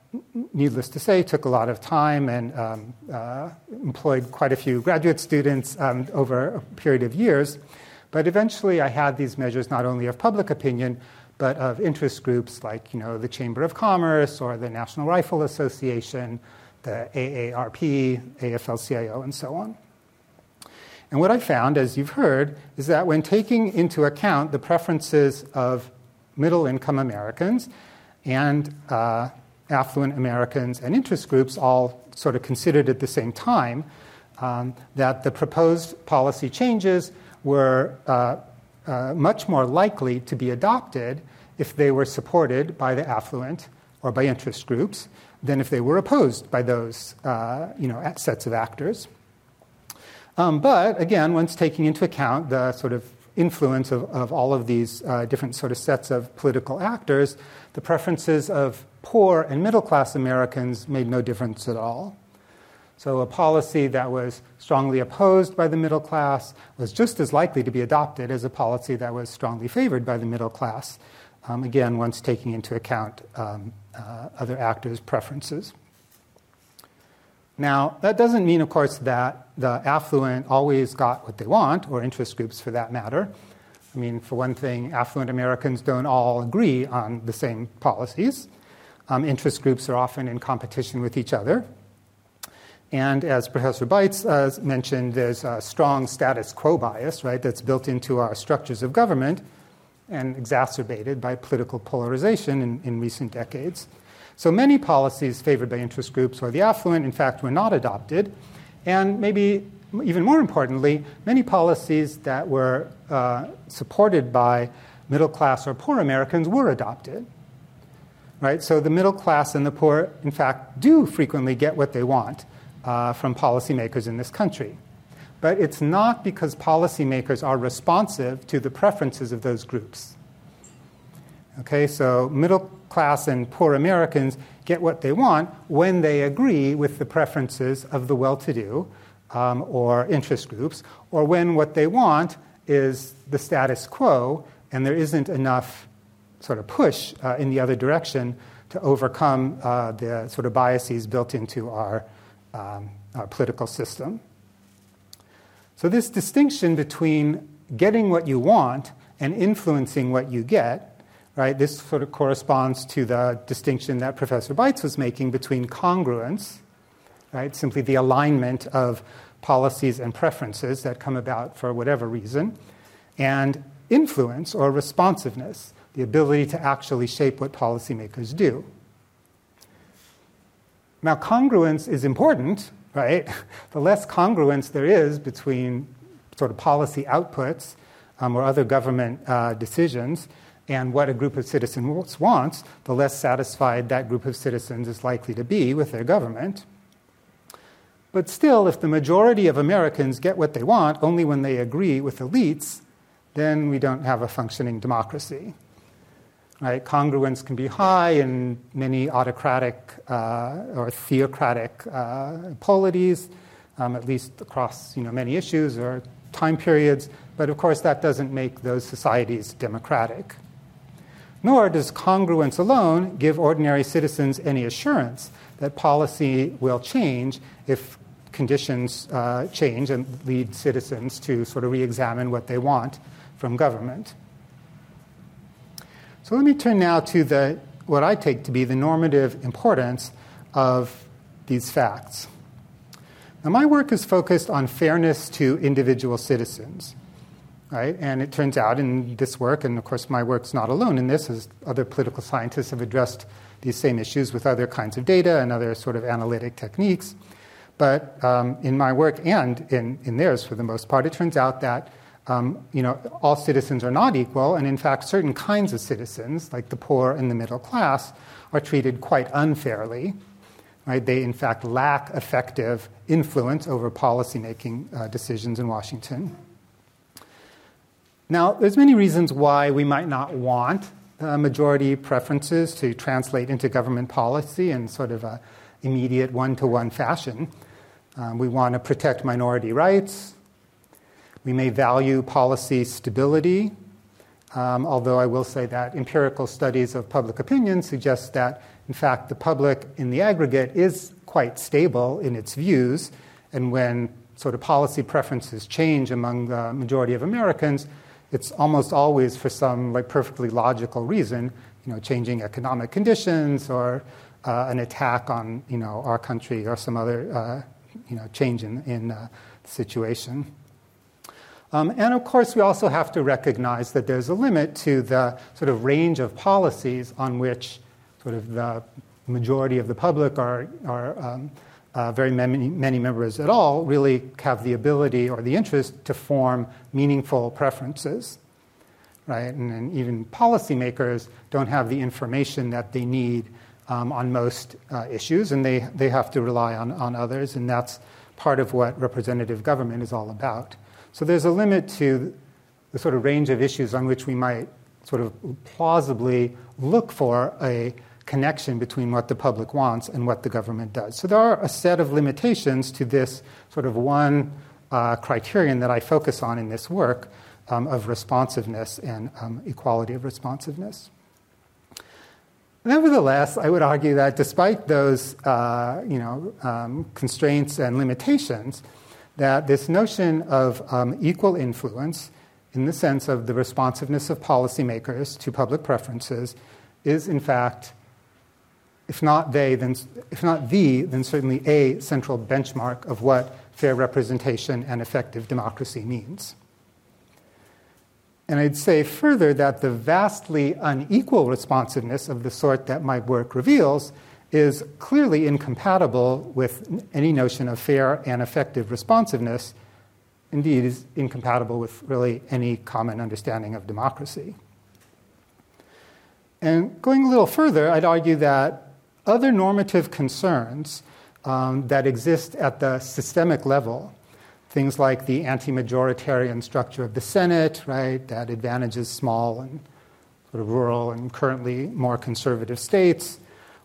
needless to say, took a lot of time and um, uh, employed quite a few graduate students um, over a period of years. But eventually, I had these measures not only of public opinion, but of interest groups like you know, the Chamber of Commerce or the National Rifle Association, the AARP, AFL CIO, and so on. And what I found, as you've heard, is that when taking into account the preferences of middle income Americans and uh, affluent Americans and interest groups, all sort of considered at the same time, um, that the proposed policy changes were uh, uh, much more likely to be adopted if they were supported by the affluent or by interest groups than if they were opposed by those uh, you know, sets of actors. Um, but again, once taking into account the sort of influence of, of all of these uh, different sort of sets of political actors, the preferences of poor and middle class Americans made no difference at all. So, a policy that was strongly opposed by the middle class was just as likely to be adopted as a policy that was strongly favored by the middle class. Um, again, once taking into account um, uh, other actors' preferences. Now, that doesn't mean, of course, that the affluent always got what they want, or interest groups for that matter. I mean, for one thing, affluent Americans don't all agree on the same policies. Um, interest groups are often in competition with each other. And as Professor Beitz uh, mentioned, there's a strong status quo bias, right, that's built into our structures of government and exacerbated by political polarization in, in recent decades. So many policies favored by interest groups or the affluent, in fact, were not adopted. And maybe even more importantly, many policies that were uh, supported by middle class or poor Americans were adopted. Right? So the middle class and the poor, in fact, do frequently get what they want uh, from policymakers in this country. But it's not because policymakers are responsive to the preferences of those groups. Okay, so middle class and poor Americans get what they want when they agree with the preferences of the well to do um, or interest groups, or when what they want is the status quo and there isn't enough sort of push uh, in the other direction to overcome uh, the sort of biases built into our, um, our political system. So, this distinction between getting what you want and influencing what you get Right? This sort of corresponds to the distinction that Professor Beitz was making between congruence, right? simply the alignment of policies and preferences that come about for whatever reason, and influence or responsiveness, the ability to actually shape what policymakers do. Now, congruence is important, right? [LAUGHS] The less congruence there is between sort of policy outputs um, or other government uh, decisions, and what a group of citizens wants, the less satisfied that group of citizens is likely to be with their government. But still, if the majority of Americans get what they want only when they agree with elites, then we don't have a functioning democracy. Right? Congruence can be high in many autocratic uh, or theocratic uh, polities, um, at least across you know, many issues or time periods. But of course, that doesn't make those societies democratic. Nor does congruence alone give ordinary citizens any assurance that policy will change if conditions uh, change and lead citizens to sort of re examine what they want from government. So let me turn now to the, what I take to be the normative importance of these facts. Now, my work is focused on fairness to individual citizens. Right? And it turns out in this work, and of course my work's not alone in this, as other political scientists have addressed these same issues with other kinds of data and other sort of analytic techniques. But um, in my work and in, in theirs, for the most part, it turns out that um, you know, all citizens are not equal, and in fact, certain kinds of citizens, like the poor and the middle class, are treated quite unfairly. Right? They, in fact, lack effective influence over policymaking uh, decisions in Washington. Now, there's many reasons why we might not want uh, majority preferences to translate into government policy in sort of a immediate one-to-one fashion. Um, we want to protect minority rights. We may value policy stability, um, although I will say that empirical studies of public opinion suggest that, in fact, the public in the aggregate is quite stable in its views, and when sort of policy preferences change among the majority of Americans, it's almost always for some like perfectly logical reason, you know, changing economic conditions or uh, an attack on you know our country or some other uh, you know change in in uh, the situation. Um, and of course, we also have to recognize that there's a limit to the sort of range of policies on which sort of the majority of the public are, are um, uh, very many, many members at all really have the ability or the interest to form meaningful preferences. Right? And, and even policymakers don't have the information that they need um, on most uh, issues, and they, they have to rely on, on others, and that's part of what representative government is all about. So there's a limit to the sort of range of issues on which we might sort of plausibly look for a connection between what the public wants and what the government does. So there are a set of limitations to this sort of one uh, criterion that I focus on in this work um, of responsiveness and um, equality of responsiveness. Nevertheless, I would argue that despite those uh, you know, um, constraints and limitations, that this notion of um, equal influence, in the sense of the responsiveness of policymakers to public preferences, is in fact, if not they, then if not the, then certainly a central benchmark of what fair representation and effective democracy means. And I'd say further that the vastly unequal responsiveness of the sort that my work reveals is clearly incompatible with any notion of fair and effective responsiveness. Indeed, is incompatible with really any common understanding of democracy. And going a little further, I'd argue that other normative concerns um, that exist at the systemic level, things like the anti majoritarian structure of the Senate, right, that advantages small and sort of rural and currently more conservative states,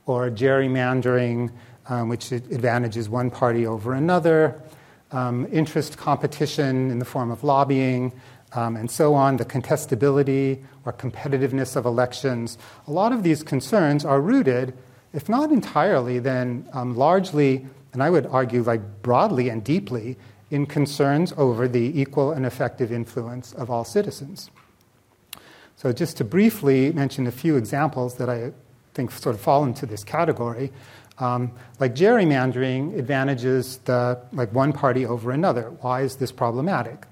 or gerrymandering, um, which advantages one party over another, um, interest competition in the form of lobbying, um, and so on, the contestability or competitiveness of elections. A lot of these concerns are rooted, if not entirely, then um, largely, and I would argue like broadly and deeply, in concerns over the equal and effective influence of all citizens. So, just to briefly mention a few examples that I think sort of fall into this category. Um, like gerrymandering advantages the like one party over another. Why is this problematic?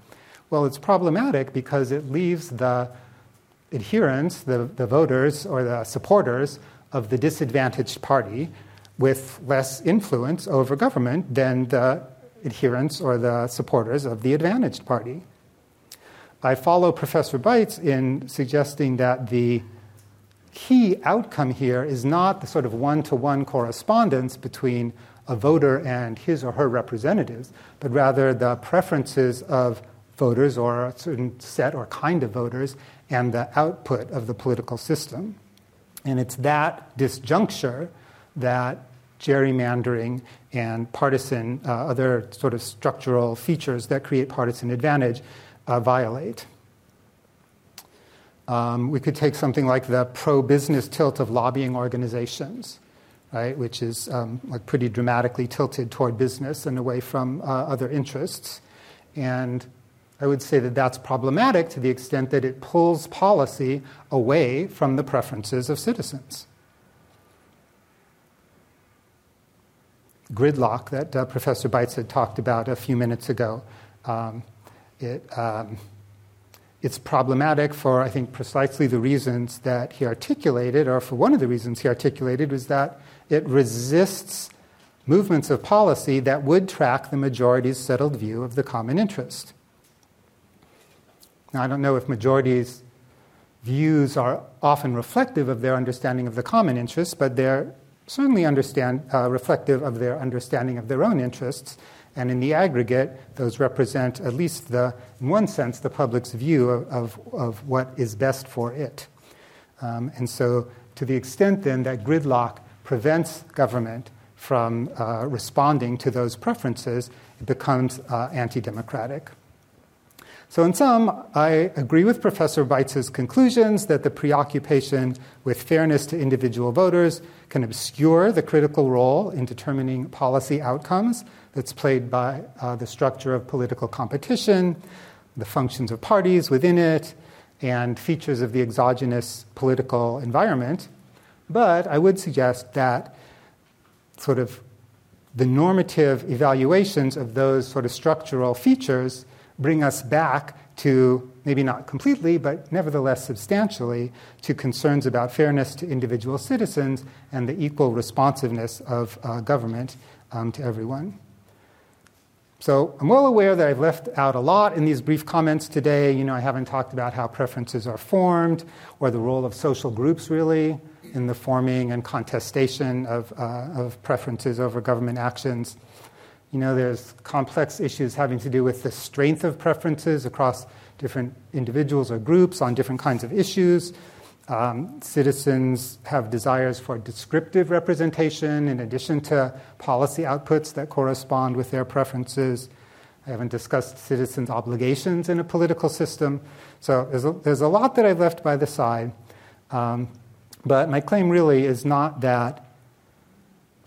Well, it's problematic because it leaves the adherents, the, the voters or the supporters of the disadvantaged party with less influence over government than the adherents or the supporters of the advantaged party. I follow Professor Beitz in suggesting that the key outcome here is not the sort of one to one correspondence between a voter and his or her representatives, but rather the preferences of voters or a certain set or kind of voters and the output of the political system. And it's that disjuncture that gerrymandering and partisan, uh, other sort of structural features that create partisan advantage uh, violate. Um, we could take something like the pro business tilt of lobbying organizations, right, which is um, like pretty dramatically tilted toward business and away from uh, other interests. And I would say that that's problematic to the extent that it pulls policy away from the preferences of citizens. Gridlock that uh, Professor Beitz had talked about a few minutes ago. Um, it, um, it's problematic for, I think, precisely the reasons that he articulated, or for one of the reasons he articulated, was that it resists movements of policy that would track the majority's settled view of the common interest. Now, I don't know if majorities' views are often reflective of their understanding of the common interests, but they're certainly understand, uh, reflective of their understanding of their own interests. And in the aggregate, those represent, at least the, in one sense, the public's view of, of, of what is best for it. Um, and so, to the extent then that gridlock prevents government from uh, responding to those preferences, it becomes uh, anti democratic. So, in sum, I agree with Professor Beitz's conclusions that the preoccupation with fairness to individual voters can obscure the critical role in determining policy outcomes that's played by uh, the structure of political competition, the functions of parties within it, and features of the exogenous political environment. But I would suggest that sort of the normative evaluations of those sort of structural features bring us back to maybe not completely, but nevertheless substantially, to concerns about fairness to individual citizens and the equal responsiveness of uh, government um, to everyone. So I'm well aware that I've left out a lot in these brief comments today. You know, I haven't talked about how preferences are formed or the role of social groups really in the forming and contestation of, uh, of preferences over government actions. You know, there's complex issues having to do with the strength of preferences across different individuals or groups on different kinds of issues. Um, citizens have desires for descriptive representation in addition to policy outputs that correspond with their preferences. I haven't discussed citizens' obligations in a political system. So there's a, there's a lot that I've left by the side. Um, but my claim really is not that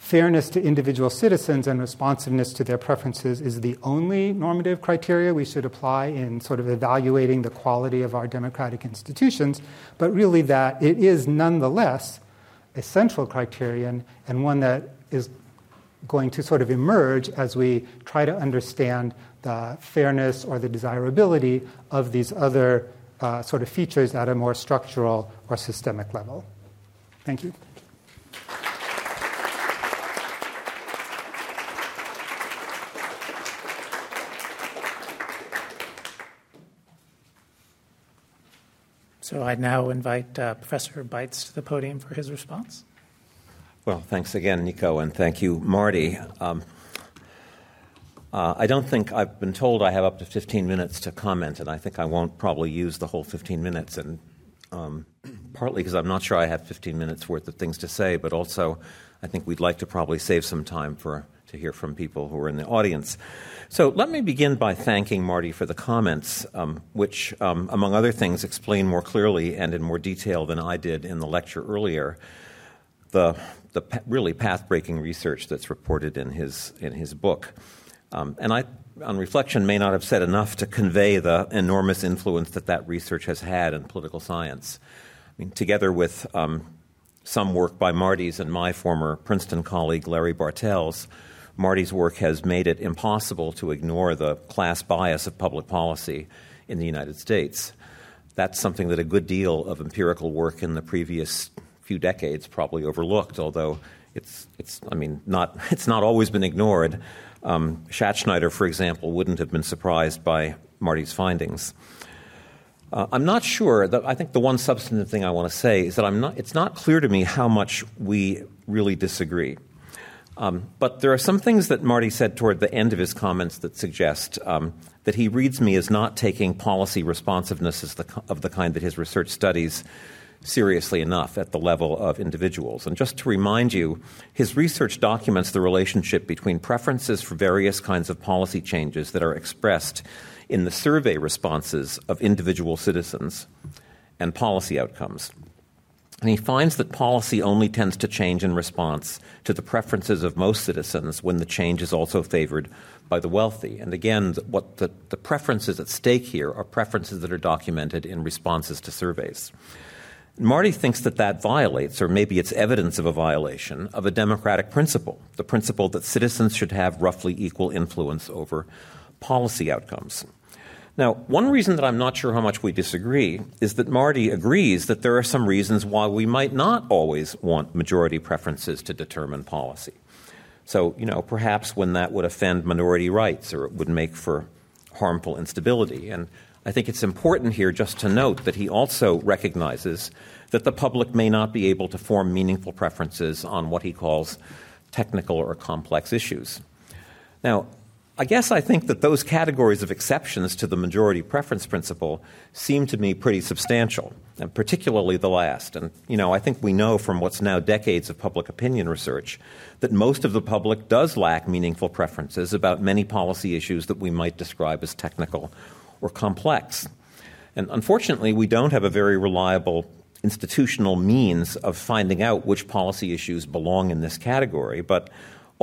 fairness to individual citizens and responsiveness to their preferences is the only normative criteria we should apply in sort of evaluating the quality of our democratic institutions, but really that it is nonetheless a central criterion and one that is going to sort of emerge as we try to understand the fairness or the desirability of these other uh, sort of features at a more structural or systemic level. Thank you. So I now invite uh, Professor Beitz to the podium for his response. Well, thanks again, Niko, and thank you, Marty. Um, uh, I don't think I've been told I have up to 15 minutes to comment, and I think I won't probably use the whole 15 minutes, and um, partly because I'm not sure I have 15 minutes worth of things to say, but also I think we'd like to probably save some time for to hear from people who are in the audience. So let me begin by thanking Marty for the comments, um, which, um, among other things, explain more clearly and in more detail than I did in the lecture earlier the, the really path breaking research that's reported in his, in his book. Um, and I, on reflection, may not have said enough to convey the enormous influence that that research has had in political science. I mean, together with um, some work by Marty's and my former Princeton colleague Larry Bartels, Marty's work has made it impossible to ignore the class bias of public policy in the United States. That's something that a good deal of empirical work in the previous few decades probably overlooked, although it's, it's I mean, not, [LAUGHS] it's not always been ignored. Um, Schattschneider, for example, wouldn't have been surprised by Marty's findings. Uh, I'm not sure that I think the one substantive thing I want to say is that I'm not, it's not clear to me how much we really disagree. Um, but there are some things that Marty said toward the end of his comments that suggest um, that he reads me as not taking policy responsiveness the, of the kind that his research studies seriously enough at the level of individuals. And just to remind you, his research documents the relationship between preferences for various kinds of policy changes that are expressed in the survey responses of individual citizens and policy outcomes. And he finds that policy only tends to change in response to the preferences of most citizens when the change is also favored by the wealthy. And again, what the, the preferences at stake here are preferences that are documented in responses to surveys. Marty thinks that that violates, or maybe it's evidence of a violation, of a democratic principle, the principle that citizens should have roughly equal influence over policy outcomes. Now, one reason that I'm not sure how much we disagree is that Marty agrees that there are some reasons why we might not always want majority preferences to determine policy. So, you know, perhaps when that would offend minority rights or it would make for harmful instability. And I think it's important here just to note that he also recognizes that the public may not be able to form meaningful preferences on what he calls technical or complex issues. Now, I guess I think that those categories of exceptions to the majority preference principle seem to me pretty substantial, and particularly the last. And, you know, I think we know from what's now decades of public opinion research that most of the public does lack meaningful preferences about many policy issues that we might describe as technical or complex. And unfortunately, we don't have a very reliable institutional means of finding out which policy issues belong in this category, but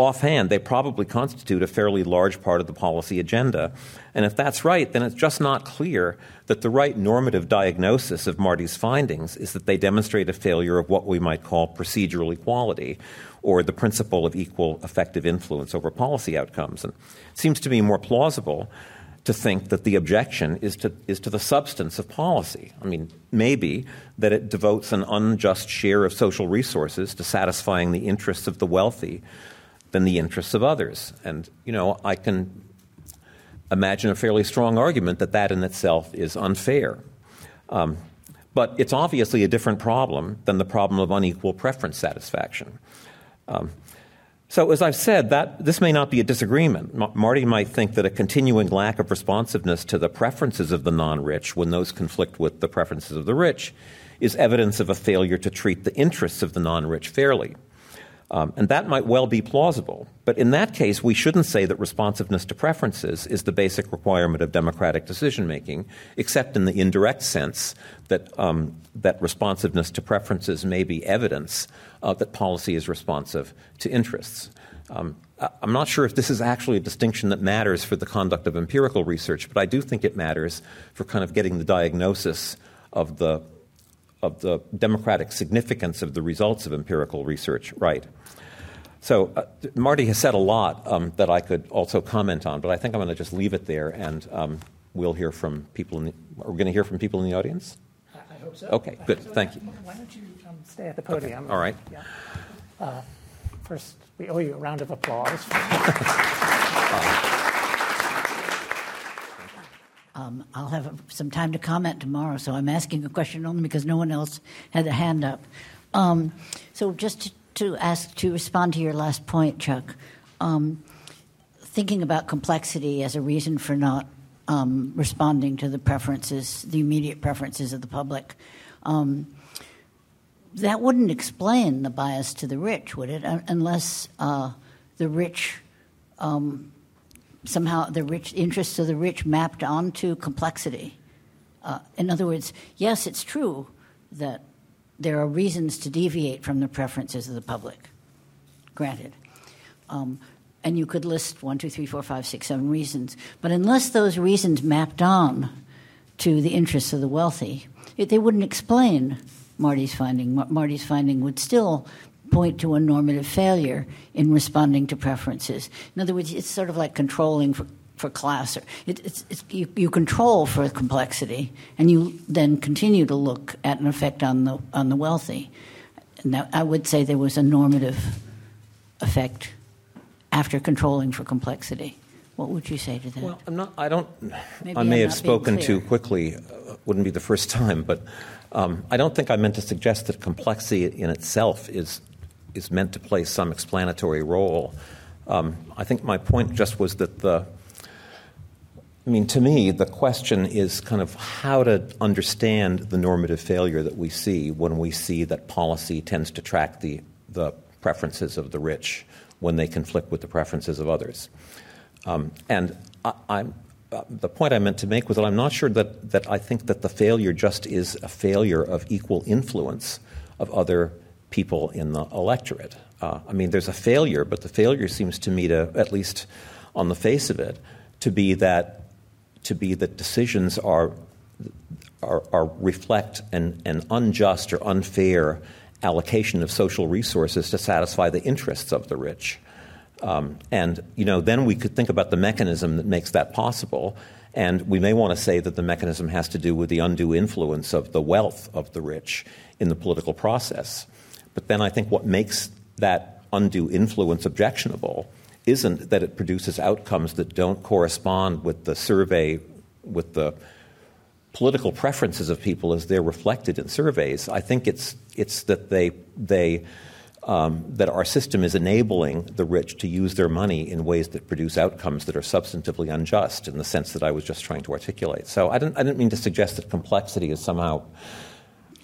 offhand, they probably constitute a fairly large part of the policy agenda. And if that's right, then it's just not clear that the right normative diagnosis of Marty's findings is that they demonstrate a failure of what we might call procedural equality or the principle of equal effective influence over policy outcomes. And it seems to me more plausible to think that the objection is to, is to the substance of policy. I mean, maybe that it devotes an unjust share of social resources to satisfying the interests of the wealthy than the interests of others. And, you know, I can imagine a fairly strong argument that that in itself is unfair. Um, but it's obviously a different problem than the problem of unequal preference satisfaction. Um, so, as I've said, that this may not be a disagreement. M- Marty might think that a continuing lack of responsiveness to the preferences of the non-rich, when those conflict with the preferences of the rich, is evidence of a failure to treat the interests of the non-rich fairly. Um, and that might well be plausible. But in that case, we shouldn't say that responsiveness to preferences is the basic requirement of democratic decision making, except in the indirect sense that, um, that responsiveness to preferences may be evidence uh, that policy is responsive to interests. Um, I'm not sure if this is actually a distinction that matters for the conduct of empirical research, but I do think it matters for kind of getting the diagnosis of the of the democratic significance of the results of empirical research right. So, uh, Marty has said a lot um, that I could also comment on, but I think I'm going to just leave it there, and um, we'll hear from people. In the, are we going to hear from people in the audience? I hope so. Okay, good. So Thank you. Why don't you um, stay at the podium? Okay. All right. Yeah. Uh, first, we owe you a round of applause. [LAUGHS] Um, I'll have some time to comment tomorrow, so I'm asking a question only because no one else had a hand up. Um, so, just to, to, ask to respond to your last point, Chuck, um, thinking about complexity as a reason for not um, responding to the preferences, the immediate preferences of the public, um, that wouldn't explain the bias to the rich, would it? Unless uh, the rich um, somehow the rich interests of the rich mapped onto complexity. Uh, in other words, yes, it's true that there are reasons to deviate from the preferences of the public. Granted. Um, and you could list one, two, three, four, five, six, seven reasons. But unless those reasons mapped on to the interests of the wealthy, it, they wouldn't explain Marty's finding. Marty's finding would still point to a normative failure in responding to preferences. In other words, it's sort of like controlling for, for class. It, it's, it's, you, you control for complexity, and you then continue to look at an effect on the on the wealthy. Now, I would say there was a normative effect after controlling for complexity. What would you say to that? Well, I'm not. I don't. Maybe I may I'm have spoken too quickly. Uh, wouldn't be the first time, but um, I don't think I meant to suggest that complexity in itself is is meant to play some explanatory role. Um, I think my point just was that the I mean, to me, the question is kind of how to understand the normative failure that we see when we see that policy tends to track the, the preferences of the rich when they conflict with the preferences of others. Um, and I, uh, the point I meant to make was that I'm not sure that, that I think that the failure just is a failure of equal influence of other people in the electorate. Uh, I mean, there's a failure, but the failure seems to me to, at least on the face of it, to be that to be that decisions are, are, are reflect an, an unjust or unfair allocation of social resources to satisfy the interests of the rich. Um, and you know, then we could think about the mechanism that makes that possible. And we may want to say that the mechanism has to do with the undue influence of the wealth of the rich in the political process. But then I think what makes that undue influence objectionable isn't that it produces outcomes that don't correspond with the survey, with the political preferences of people as they're reflected in surveys. I think it's, it's that they, they um, that our system is enabling the rich to use their money in ways that produce outcomes that are substantively unjust in the sense that I was just trying to articulate. So I didn't, I didn't mean to suggest that complexity is somehow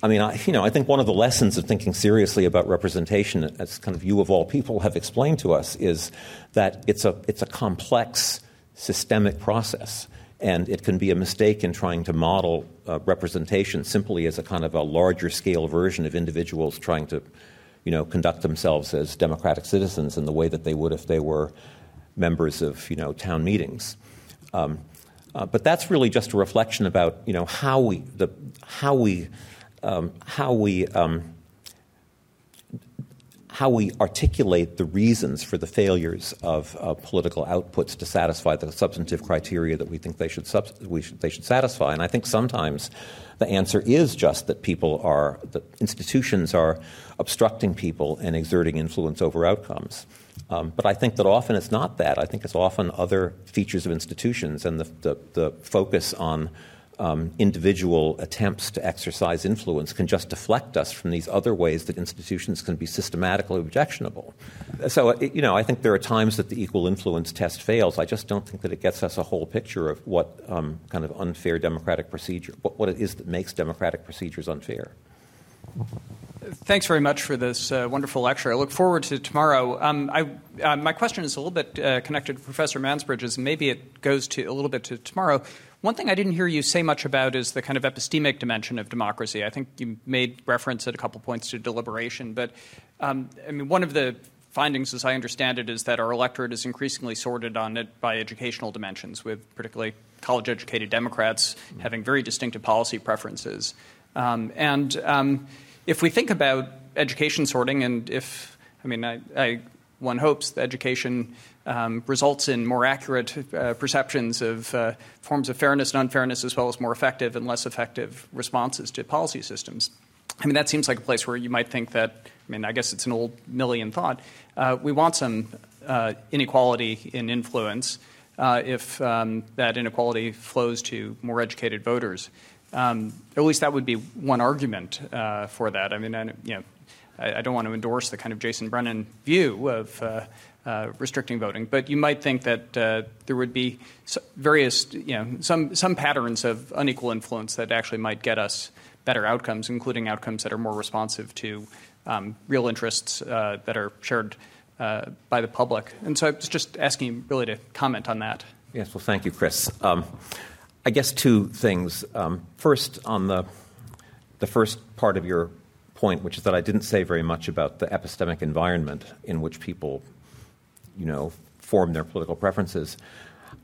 I mean, I, you know, I think one of the lessons of thinking seriously about representation, as kind of you of all people have explained to us, is that it's a, it's a complex systemic process. And it can be a mistake in trying to model uh, representation simply as a kind of a larger scale version of individuals trying to, you know, conduct themselves as democratic citizens in the way that they would if they were members of, you know, town meetings. Um, uh, but that's really just a reflection about, you know, how we, the, how we um, how we um, how we articulate the reasons for the failures of uh, political outputs to satisfy the substantive criteria that we think they should, sub- we should, they should satisfy. And I think sometimes the answer is just that people are, that institutions are obstructing people and exerting influence over outcomes. Um, but I think that often it's not that. I think it's often other features of institutions and the, the, the focus on um, individual attempts to exercise influence can just deflect us from these other ways that institutions can be systematically objectionable. So, uh, you know, I think there are times that the equal influence test fails. I just don't think that it gets us a whole picture of what um, kind of unfair democratic procedure, what, what it is that makes democratic procedures unfair. Thanks very much for this uh, wonderful lecture. I look forward to tomorrow. Um, I, uh, my question is a little bit uh, connected to Professor Mansbridge's, and maybe it goes to a little bit to tomorrow. One thing I didn't hear you say much about is the kind of epistemic dimension of democracy. I think you made reference at a couple points to deliberation, but um, I mean, one of the findings, as I understand it, is that our electorate is increasingly sorted on it by educational dimensions, with particularly college educated Democrats having very distinctive policy preferences. Um, and um, if we think about education sorting, and if, I mean, I, I one hopes the education um, results in more accurate uh, perceptions of uh, forms of fairness and unfairness, as well as more effective and less effective responses to policy systems. I mean, that seems like a place where you might think that, I mean, I guess it's an old Millian thought. Uh, we want some uh, inequality in influence uh, if um, that inequality flows to more educated voters. Um, at least that would be one argument uh, for that. I mean, I, you know, I, I, don't want to endorse the kind of Jason Brennan view of uh, restricting voting. But you might think that uh, there would be various, you know, some some patterns of unequal influence that actually might get us better outcomes, including outcomes that are more responsive to um, real interests uh, that are shared uh, by the public. And so I was just asking you really to comment on that. Yes, well, thank you, Chris. Um, I guess two things. Um, first, on the the first part of your point, which is that I didn't say very much about the epistemic environment in which people you know, form their political preferences.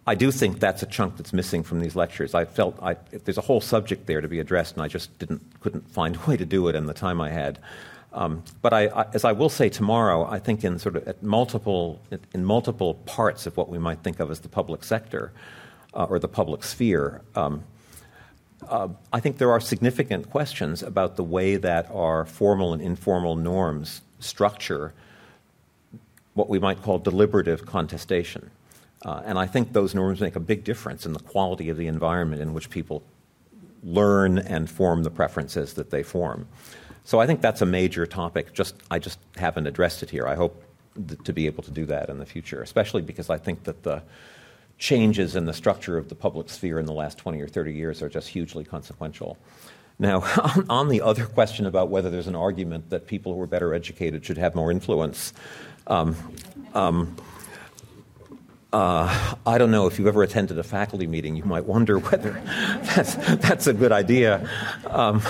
I do think that's a chunk that's missing from these lectures. I felt I, there's a whole subject there to be addressed, and I just didn't couldn't find a way to do it in the time I had. Um, but I, I, as I will say tomorrow, I think in sort of multiple in multiple parts of what we might think of as the public sector uh, or the public sphere. Um, uh, I think there are significant questions about the way that our formal and informal norms structure what we might call deliberative contestation. Uh, and I think those norms make a big difference in the quality of the environment in which people learn and form the preferences that they form. So I think that's a major topic. Just I just haven't addressed it here. I hope th- to be able to do that in the future, especially because I think that the changes in the structure of the public sphere in the last 20 or 30 years are just hugely consequential. Now, [LAUGHS] on the other question about whether there's an argument that people who are better educated should have more influence, um, um, uh, I don't know if you've ever attended a faculty meeting, you might wonder whether [LAUGHS] that's, that's a good idea. Um,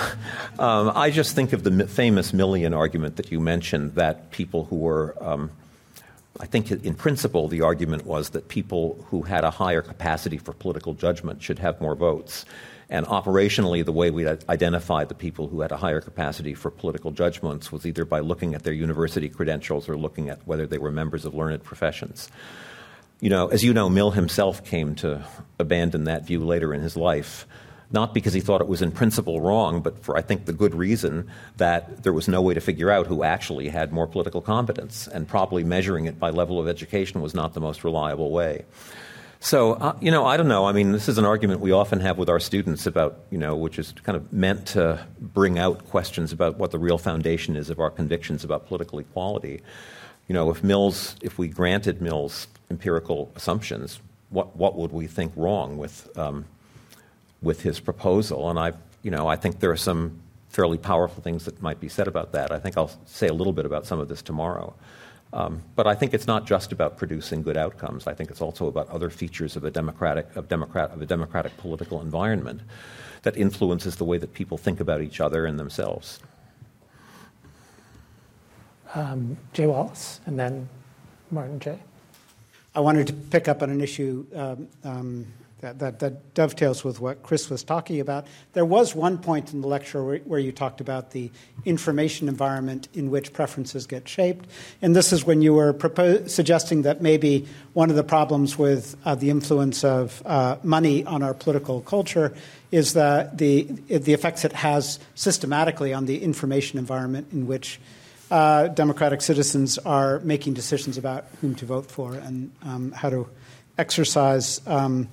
um, I just think of the famous Millian argument that you mentioned that people who were, um, I think in principle, the argument was that people who had a higher capacity for political judgment should have more votes. And operationally, the way we identified the people who had a higher capacity for political judgments was either by looking at their university credentials or looking at whether they were members of learned professions you know, as you know, Mill himself came to abandon that view later in his life, not because he thought it was in principle wrong, but for I think the good reason that there was no way to figure out who actually had more political competence, and probably measuring it by level of education was not the most reliable way. So, uh, you know, I don't know. I mean, this is an argument we often have with our students about, you know, which is kind of meant to bring out questions about what the real foundation is of our convictions about political equality. You know, if Mill's, if we granted Mill's empirical assumptions, what, what would we think wrong with, um, with his proposal? And I, you know, I think there are some fairly powerful things that might be said about that. I think I'll say a little bit about some of this tomorrow. Um, but I think it's not just about producing good outcomes. I think it's also about other features of a democratic, of, democrat, of a democratic political environment that influences the way that people think about each other and themselves. Um, Jay Wallace, and then Martin Jay. I wanted to pick up on an issue um, um, that, that, that, dovetails with what Chris was talking about. There was one point in the lecture where, where, you talked about the information environment in which preferences get shaped. And this is when you were suggesting that maybe one of the problems with uh, the influence of uh, money on our political culture is that the, the effects it has systematically on the information environment in which uh, democratic citizens are making decisions about whom to vote for and um, how to exercise, um,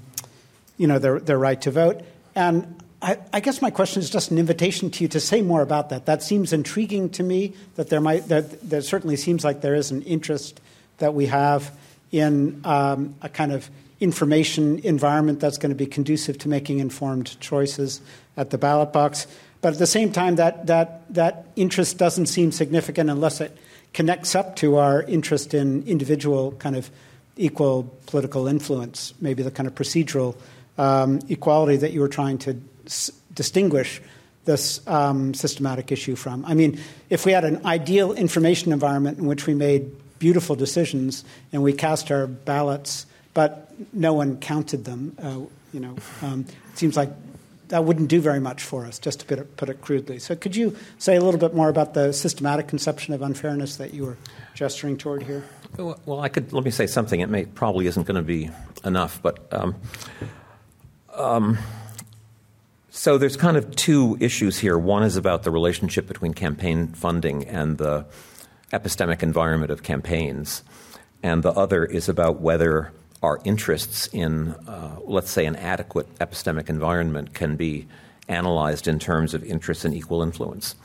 you know, their, their right to vote. And I, I, guess my question is just an invitation to you to say more about that. That seems intriguing to me. That there might that there certainly seems like there is an interest that we have in um, a kind of information environment that's going to be conducive to making informed choices at the ballot box. But at the same time, that, that, that interest doesn't seem significant unless it connects up to our interest in individual kind of equal political influence, maybe the kind of procedural um, equality that you were trying to s- distinguish this um, systematic issue from. I mean, if we had an ideal information environment in which we made beautiful decisions and we cast our ballots, but no one counted them, uh, you know, um, it seems like that wouldn't do very much for us, just to put it, put it, crudely. So, could you say a little bit more about the systematic conception of unfairness that you were gesturing toward here? Well, I could let me say something. It may probably isn't going to be enough, but um, um, so there's kind of two issues here. One is about the relationship between campaign funding and the epistemic environment of campaigns, and the other is about whether our interests in, uh, let's say, an adequate epistemic environment can be analyzed in terms of interests and equal influence.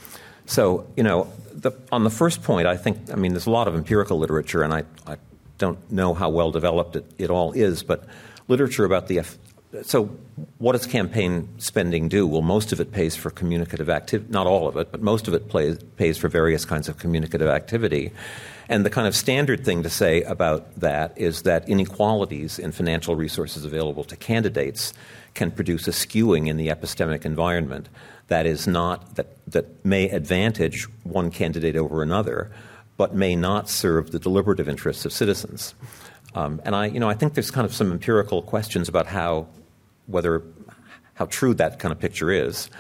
So, you know, the, on the first point, I think, I mean, there's a lot of empirical literature, and I, I don't know how well developed it, it all is, but literature about the. So, what does campaign spending do? Well, most of it pays for communicative activity, not all of it, but most of it plays, pays for various kinds of communicative activity. And the kind of standard thing to say about that is that inequalities in financial resources available to candidates can produce a skewing in the epistemic environment that is not that, that may advantage one candidate over another, but may not serve the deliberative interests of citizens. Um, and I, you know, I think there's kind of some empirical questions about how whether how true that kind of picture is.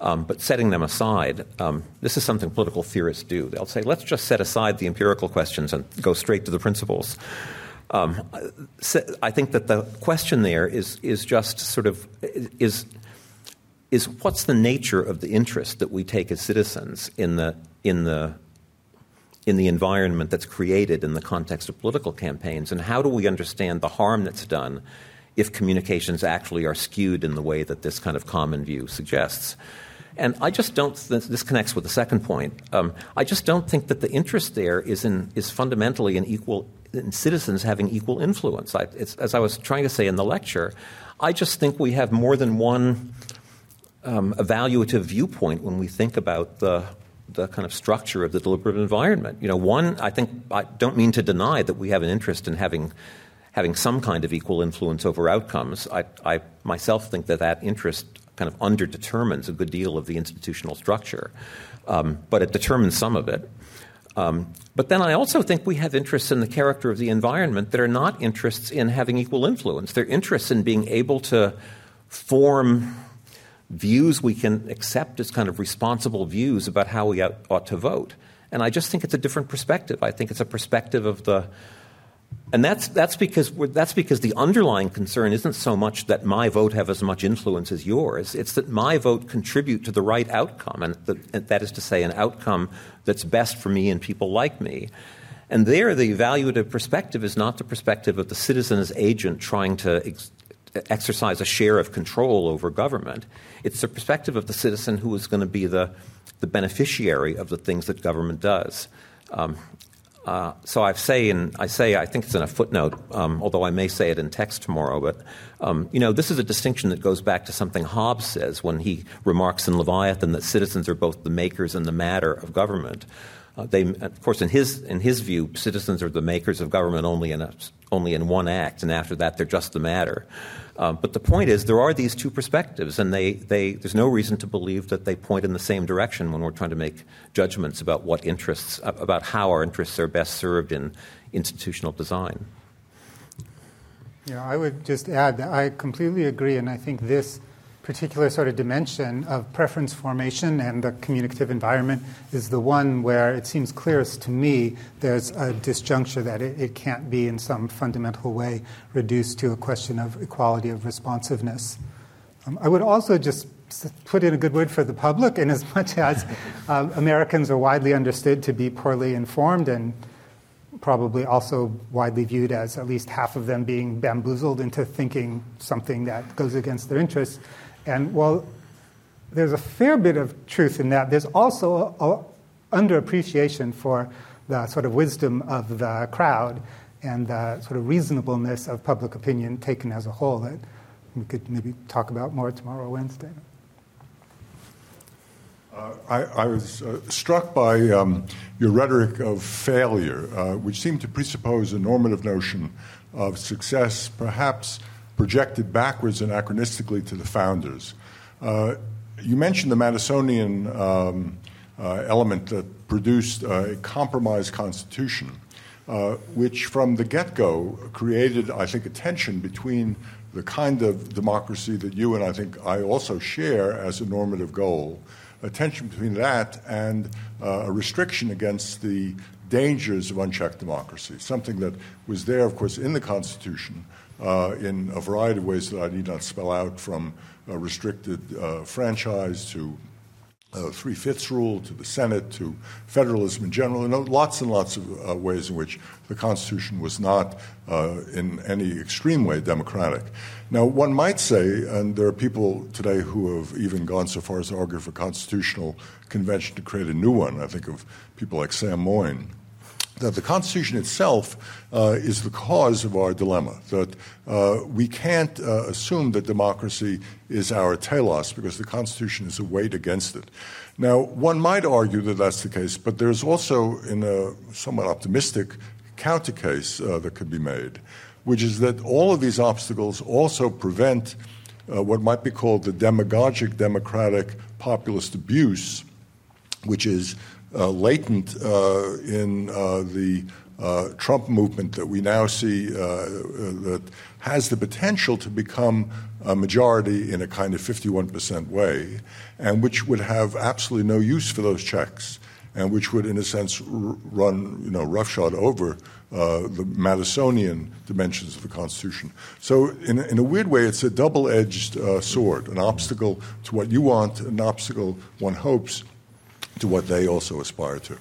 Um, but setting them aside, um, this is something political theorists do. They'll say, let's just set aside the empirical questions and go straight to the principles. Um, I think that the question there is, is just sort of is, is what's the nature of the interest that we take as citizens in the, in the, in the environment that's created in the context of political campaigns, and how do we understand the harm that's done if communications actually are skewed in the way that this kind of common view suggests? And I just don't, this connects with the second point. Um, I just don't think that the interest there is, in, is fundamentally in equal, in citizens having equal influence. I, as I was trying to say in the lecture, I just think we have more than one um, evaluative viewpoint when we think about the, the kind of structure of the deliberative environment. You know, one, I think, I don't mean to deny that we have an interest in having having some kind of equal influence over outcomes. I, I myself think that that interest kind of underdetermines a good deal of the institutional structure, um, but it determines some of it. Um, but then I also think we have interests in the character of the environment that are not interests in having equal influence. They're interests in being able to form views we can accept as kind of responsible views about how we ought, to vote. And I just think it's a different perspective. I think it's a perspective of the and that's, that's, because, that's because the underlying concern isn't so much that my vote have as much influence as yours. It's that my vote contribute to the right outcome, and that is to say, an outcome that's best for me and people like me. And there, the evaluative perspective is not the perspective of the citizen as agent trying to ex- exercise a share of control over government. It's the perspective of the citizen who is going to be the, the beneficiary of the things that government does. Um, uh, so I say, in, I say, I think it's in a footnote, um, although I may say it in text tomorrow. But um, you know, this is a distinction that goes back to something Hobbes says when he remarks in Leviathan that citizens are both the makers and the matter of government. Uh, they, of course, in his in his view, citizens are the makers of government only in a, only in one act, and after that, they're just the matter. Um, but the point is, there are these two perspectives, and they, they, there's no reason to believe that they point in the same direction when we're trying to make judgments about what interests, about how our interests are best served in institutional design. Yeah, I would just add that I completely agree, and I think this particular sort of dimension of preference formation and the communicative environment is the one where it seems clearest to me there's a disjuncture that it, it can't be in some fundamental way reduced to a question of equality of responsiveness. Um, I would also just put in a good word for the public, in as [LAUGHS] much as uh, Americans are widely understood to be poorly informed and probably also widely viewed as at least half of them being bamboozled into thinking something that goes against their interests. And while there's a fair bit of truth in that, there's also a, underappreciation for the sort of wisdom of the crowd and the sort of reasonableness of public opinion taken as a whole that we could maybe talk about more tomorrow Wednesday. Uh, I, I, was uh, struck by um, your rhetoric of failure, uh, which seemed to presuppose a normative notion of success, perhaps projected backwards anachronistically to the founders. Uh, you mentioned the Madisonian um, uh, element that produced a compromise constitution, uh, which from the get go created, I think, a tension between the kind of democracy that you and I think I also share as a normative goal, a tension between that and uh, a restriction against the dangers of unchecked democracy, something that was there, of course, in the Constitution, uh, in a variety of ways that I need not spell out, from a restricted uh, franchise to three fifths rule to the Senate to federalism in general, and lots and lots of uh, ways in which the Constitution was not uh, in any extreme way democratic. Now, one might say, and there are people today who have even gone so far as to argue for constitutional convention to create a new one. I think of people like Sam Moyn that the Constitution itself uh, is the cause of our dilemma, that uh, we can't uh, assume that democracy is our telos because the Constitution is a weight against it. Now, one might argue that that's the case, but there's also, in a somewhat optimistic counter case uh, that could be made, which is that all of these obstacles also prevent uh, what might be called the demagogic democratic populist abuse, which is latent uh, in uh, the Trump movement that we now see that has the potential to become a majority in a kind of 51% way, and which would have absolutely no use for those checks, and which would, in a sense, run you know roughshod over uh, the Madisonian dimensions of the Constitution. So, in, in a weird way, it's a double edged uh, sword an obstacle to what you want, an obstacle, one hopes, to what they also aspire to.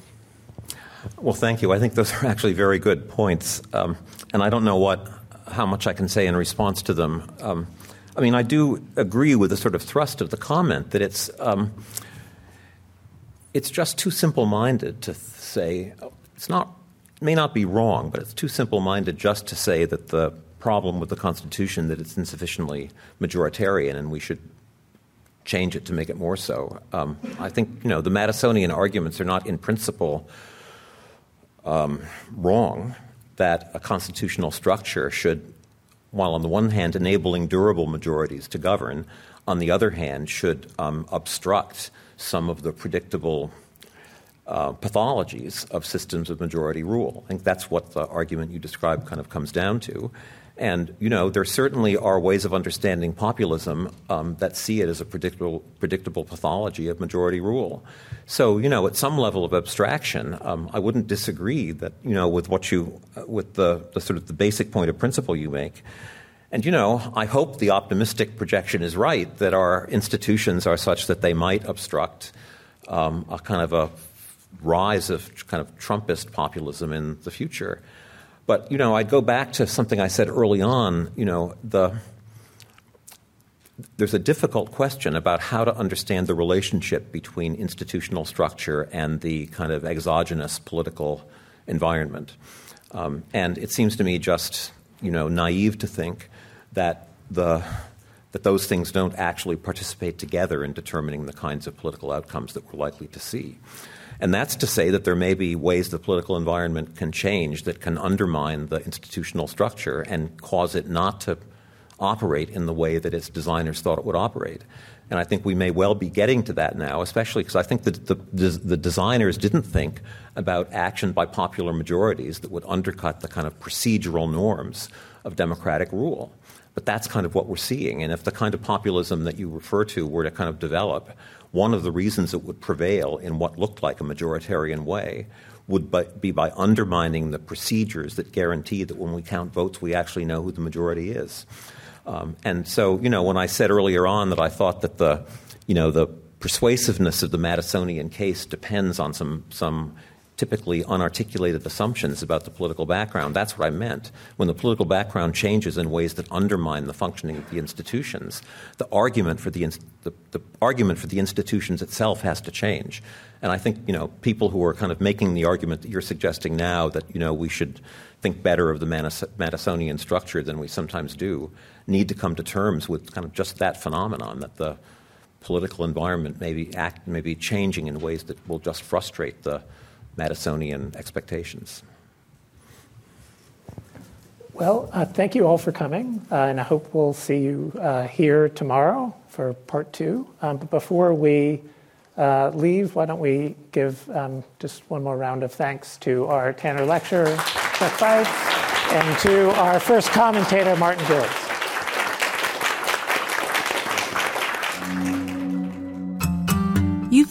Well, thank you. I think those are actually very good points, um, and I don't know what how much I can say in response to them. Um, I mean, I do agree with the sort of thrust of the comment that it's. Um, it's just too simple minded to say, it's not, may not be wrong, but it's too simple minded just to say that the problem with the Constitution that it's insufficiently majoritarian and we should change it to make it more so. Um, I think you know the Madisonian arguments are not in principle um, wrong. That a constitutional structure should, while on the one hand enabling durable majorities to govern, on the other hand should um, obstruct some of the predictable uh, pathologies of systems of majority rule. I think that's what the argument you described kind of comes down to. And, you know, there certainly are ways of understanding populism um, that see it as a predictable, predictable pathology of majority rule. So, you know, at some level of abstraction, um, I wouldn't disagree that, you know, with what you, uh, with the, the sort of the basic point of principle you make. And, you know, I hope the optimistic projection is right that our institutions are such that they might obstruct um, a kind of a rise of kind of Trumpist populism in the future. But, you know, I'd go back to something I said early on, you know, the there's a difficult question about how to understand the relationship between institutional structure and the kind of exogenous political environment. Um, and it seems to me just, you know, naive to think that the that those things don't actually participate together in determining the kinds of political outcomes that we're likely to see. And that's to say that there may be ways the political environment can change that can undermine the institutional structure and cause it not to operate in the way that its designers thought it would operate. And I think we may well be getting to that now, especially because I think that the, the, the, designers didn't think about action by popular majorities that would undercut the kind of procedural norms of democratic rule. But that's kind of what we're seeing. And if the kind of populism that you refer to were to kind of develop, one of the reasons it would prevail in what looked like a majoritarian way would be by undermining the procedures that guarantee that when we count votes, we actually know who the majority is. Um, and so, you know, when I said earlier on that I thought that the, you know, the persuasiveness of the Madisonian case depends on some some typically unarticulated assumptions about the political background. That's what I meant. When the political background changes in ways that undermine the functioning of the institutions, the argument for the, the, the, argument for the institutions itself has to change. And I think you know people who are kind of making the argument that you're suggesting now that you know we should think better of the Madisonian structure than we sometimes do need to come to terms with kind of just that phenomenon that the political environment may be act may be changing in ways that will just frustrate the Madisonian expectations. Well, uh, thank you all for coming, uh, and I hope we'll see you uh, here tomorrow for part two. Um, but before we uh, leave, why don't we give um, just one more round of thanks to our Tanner lecturer, Chuck Beitz, and to our first commentator, Martin Gilens.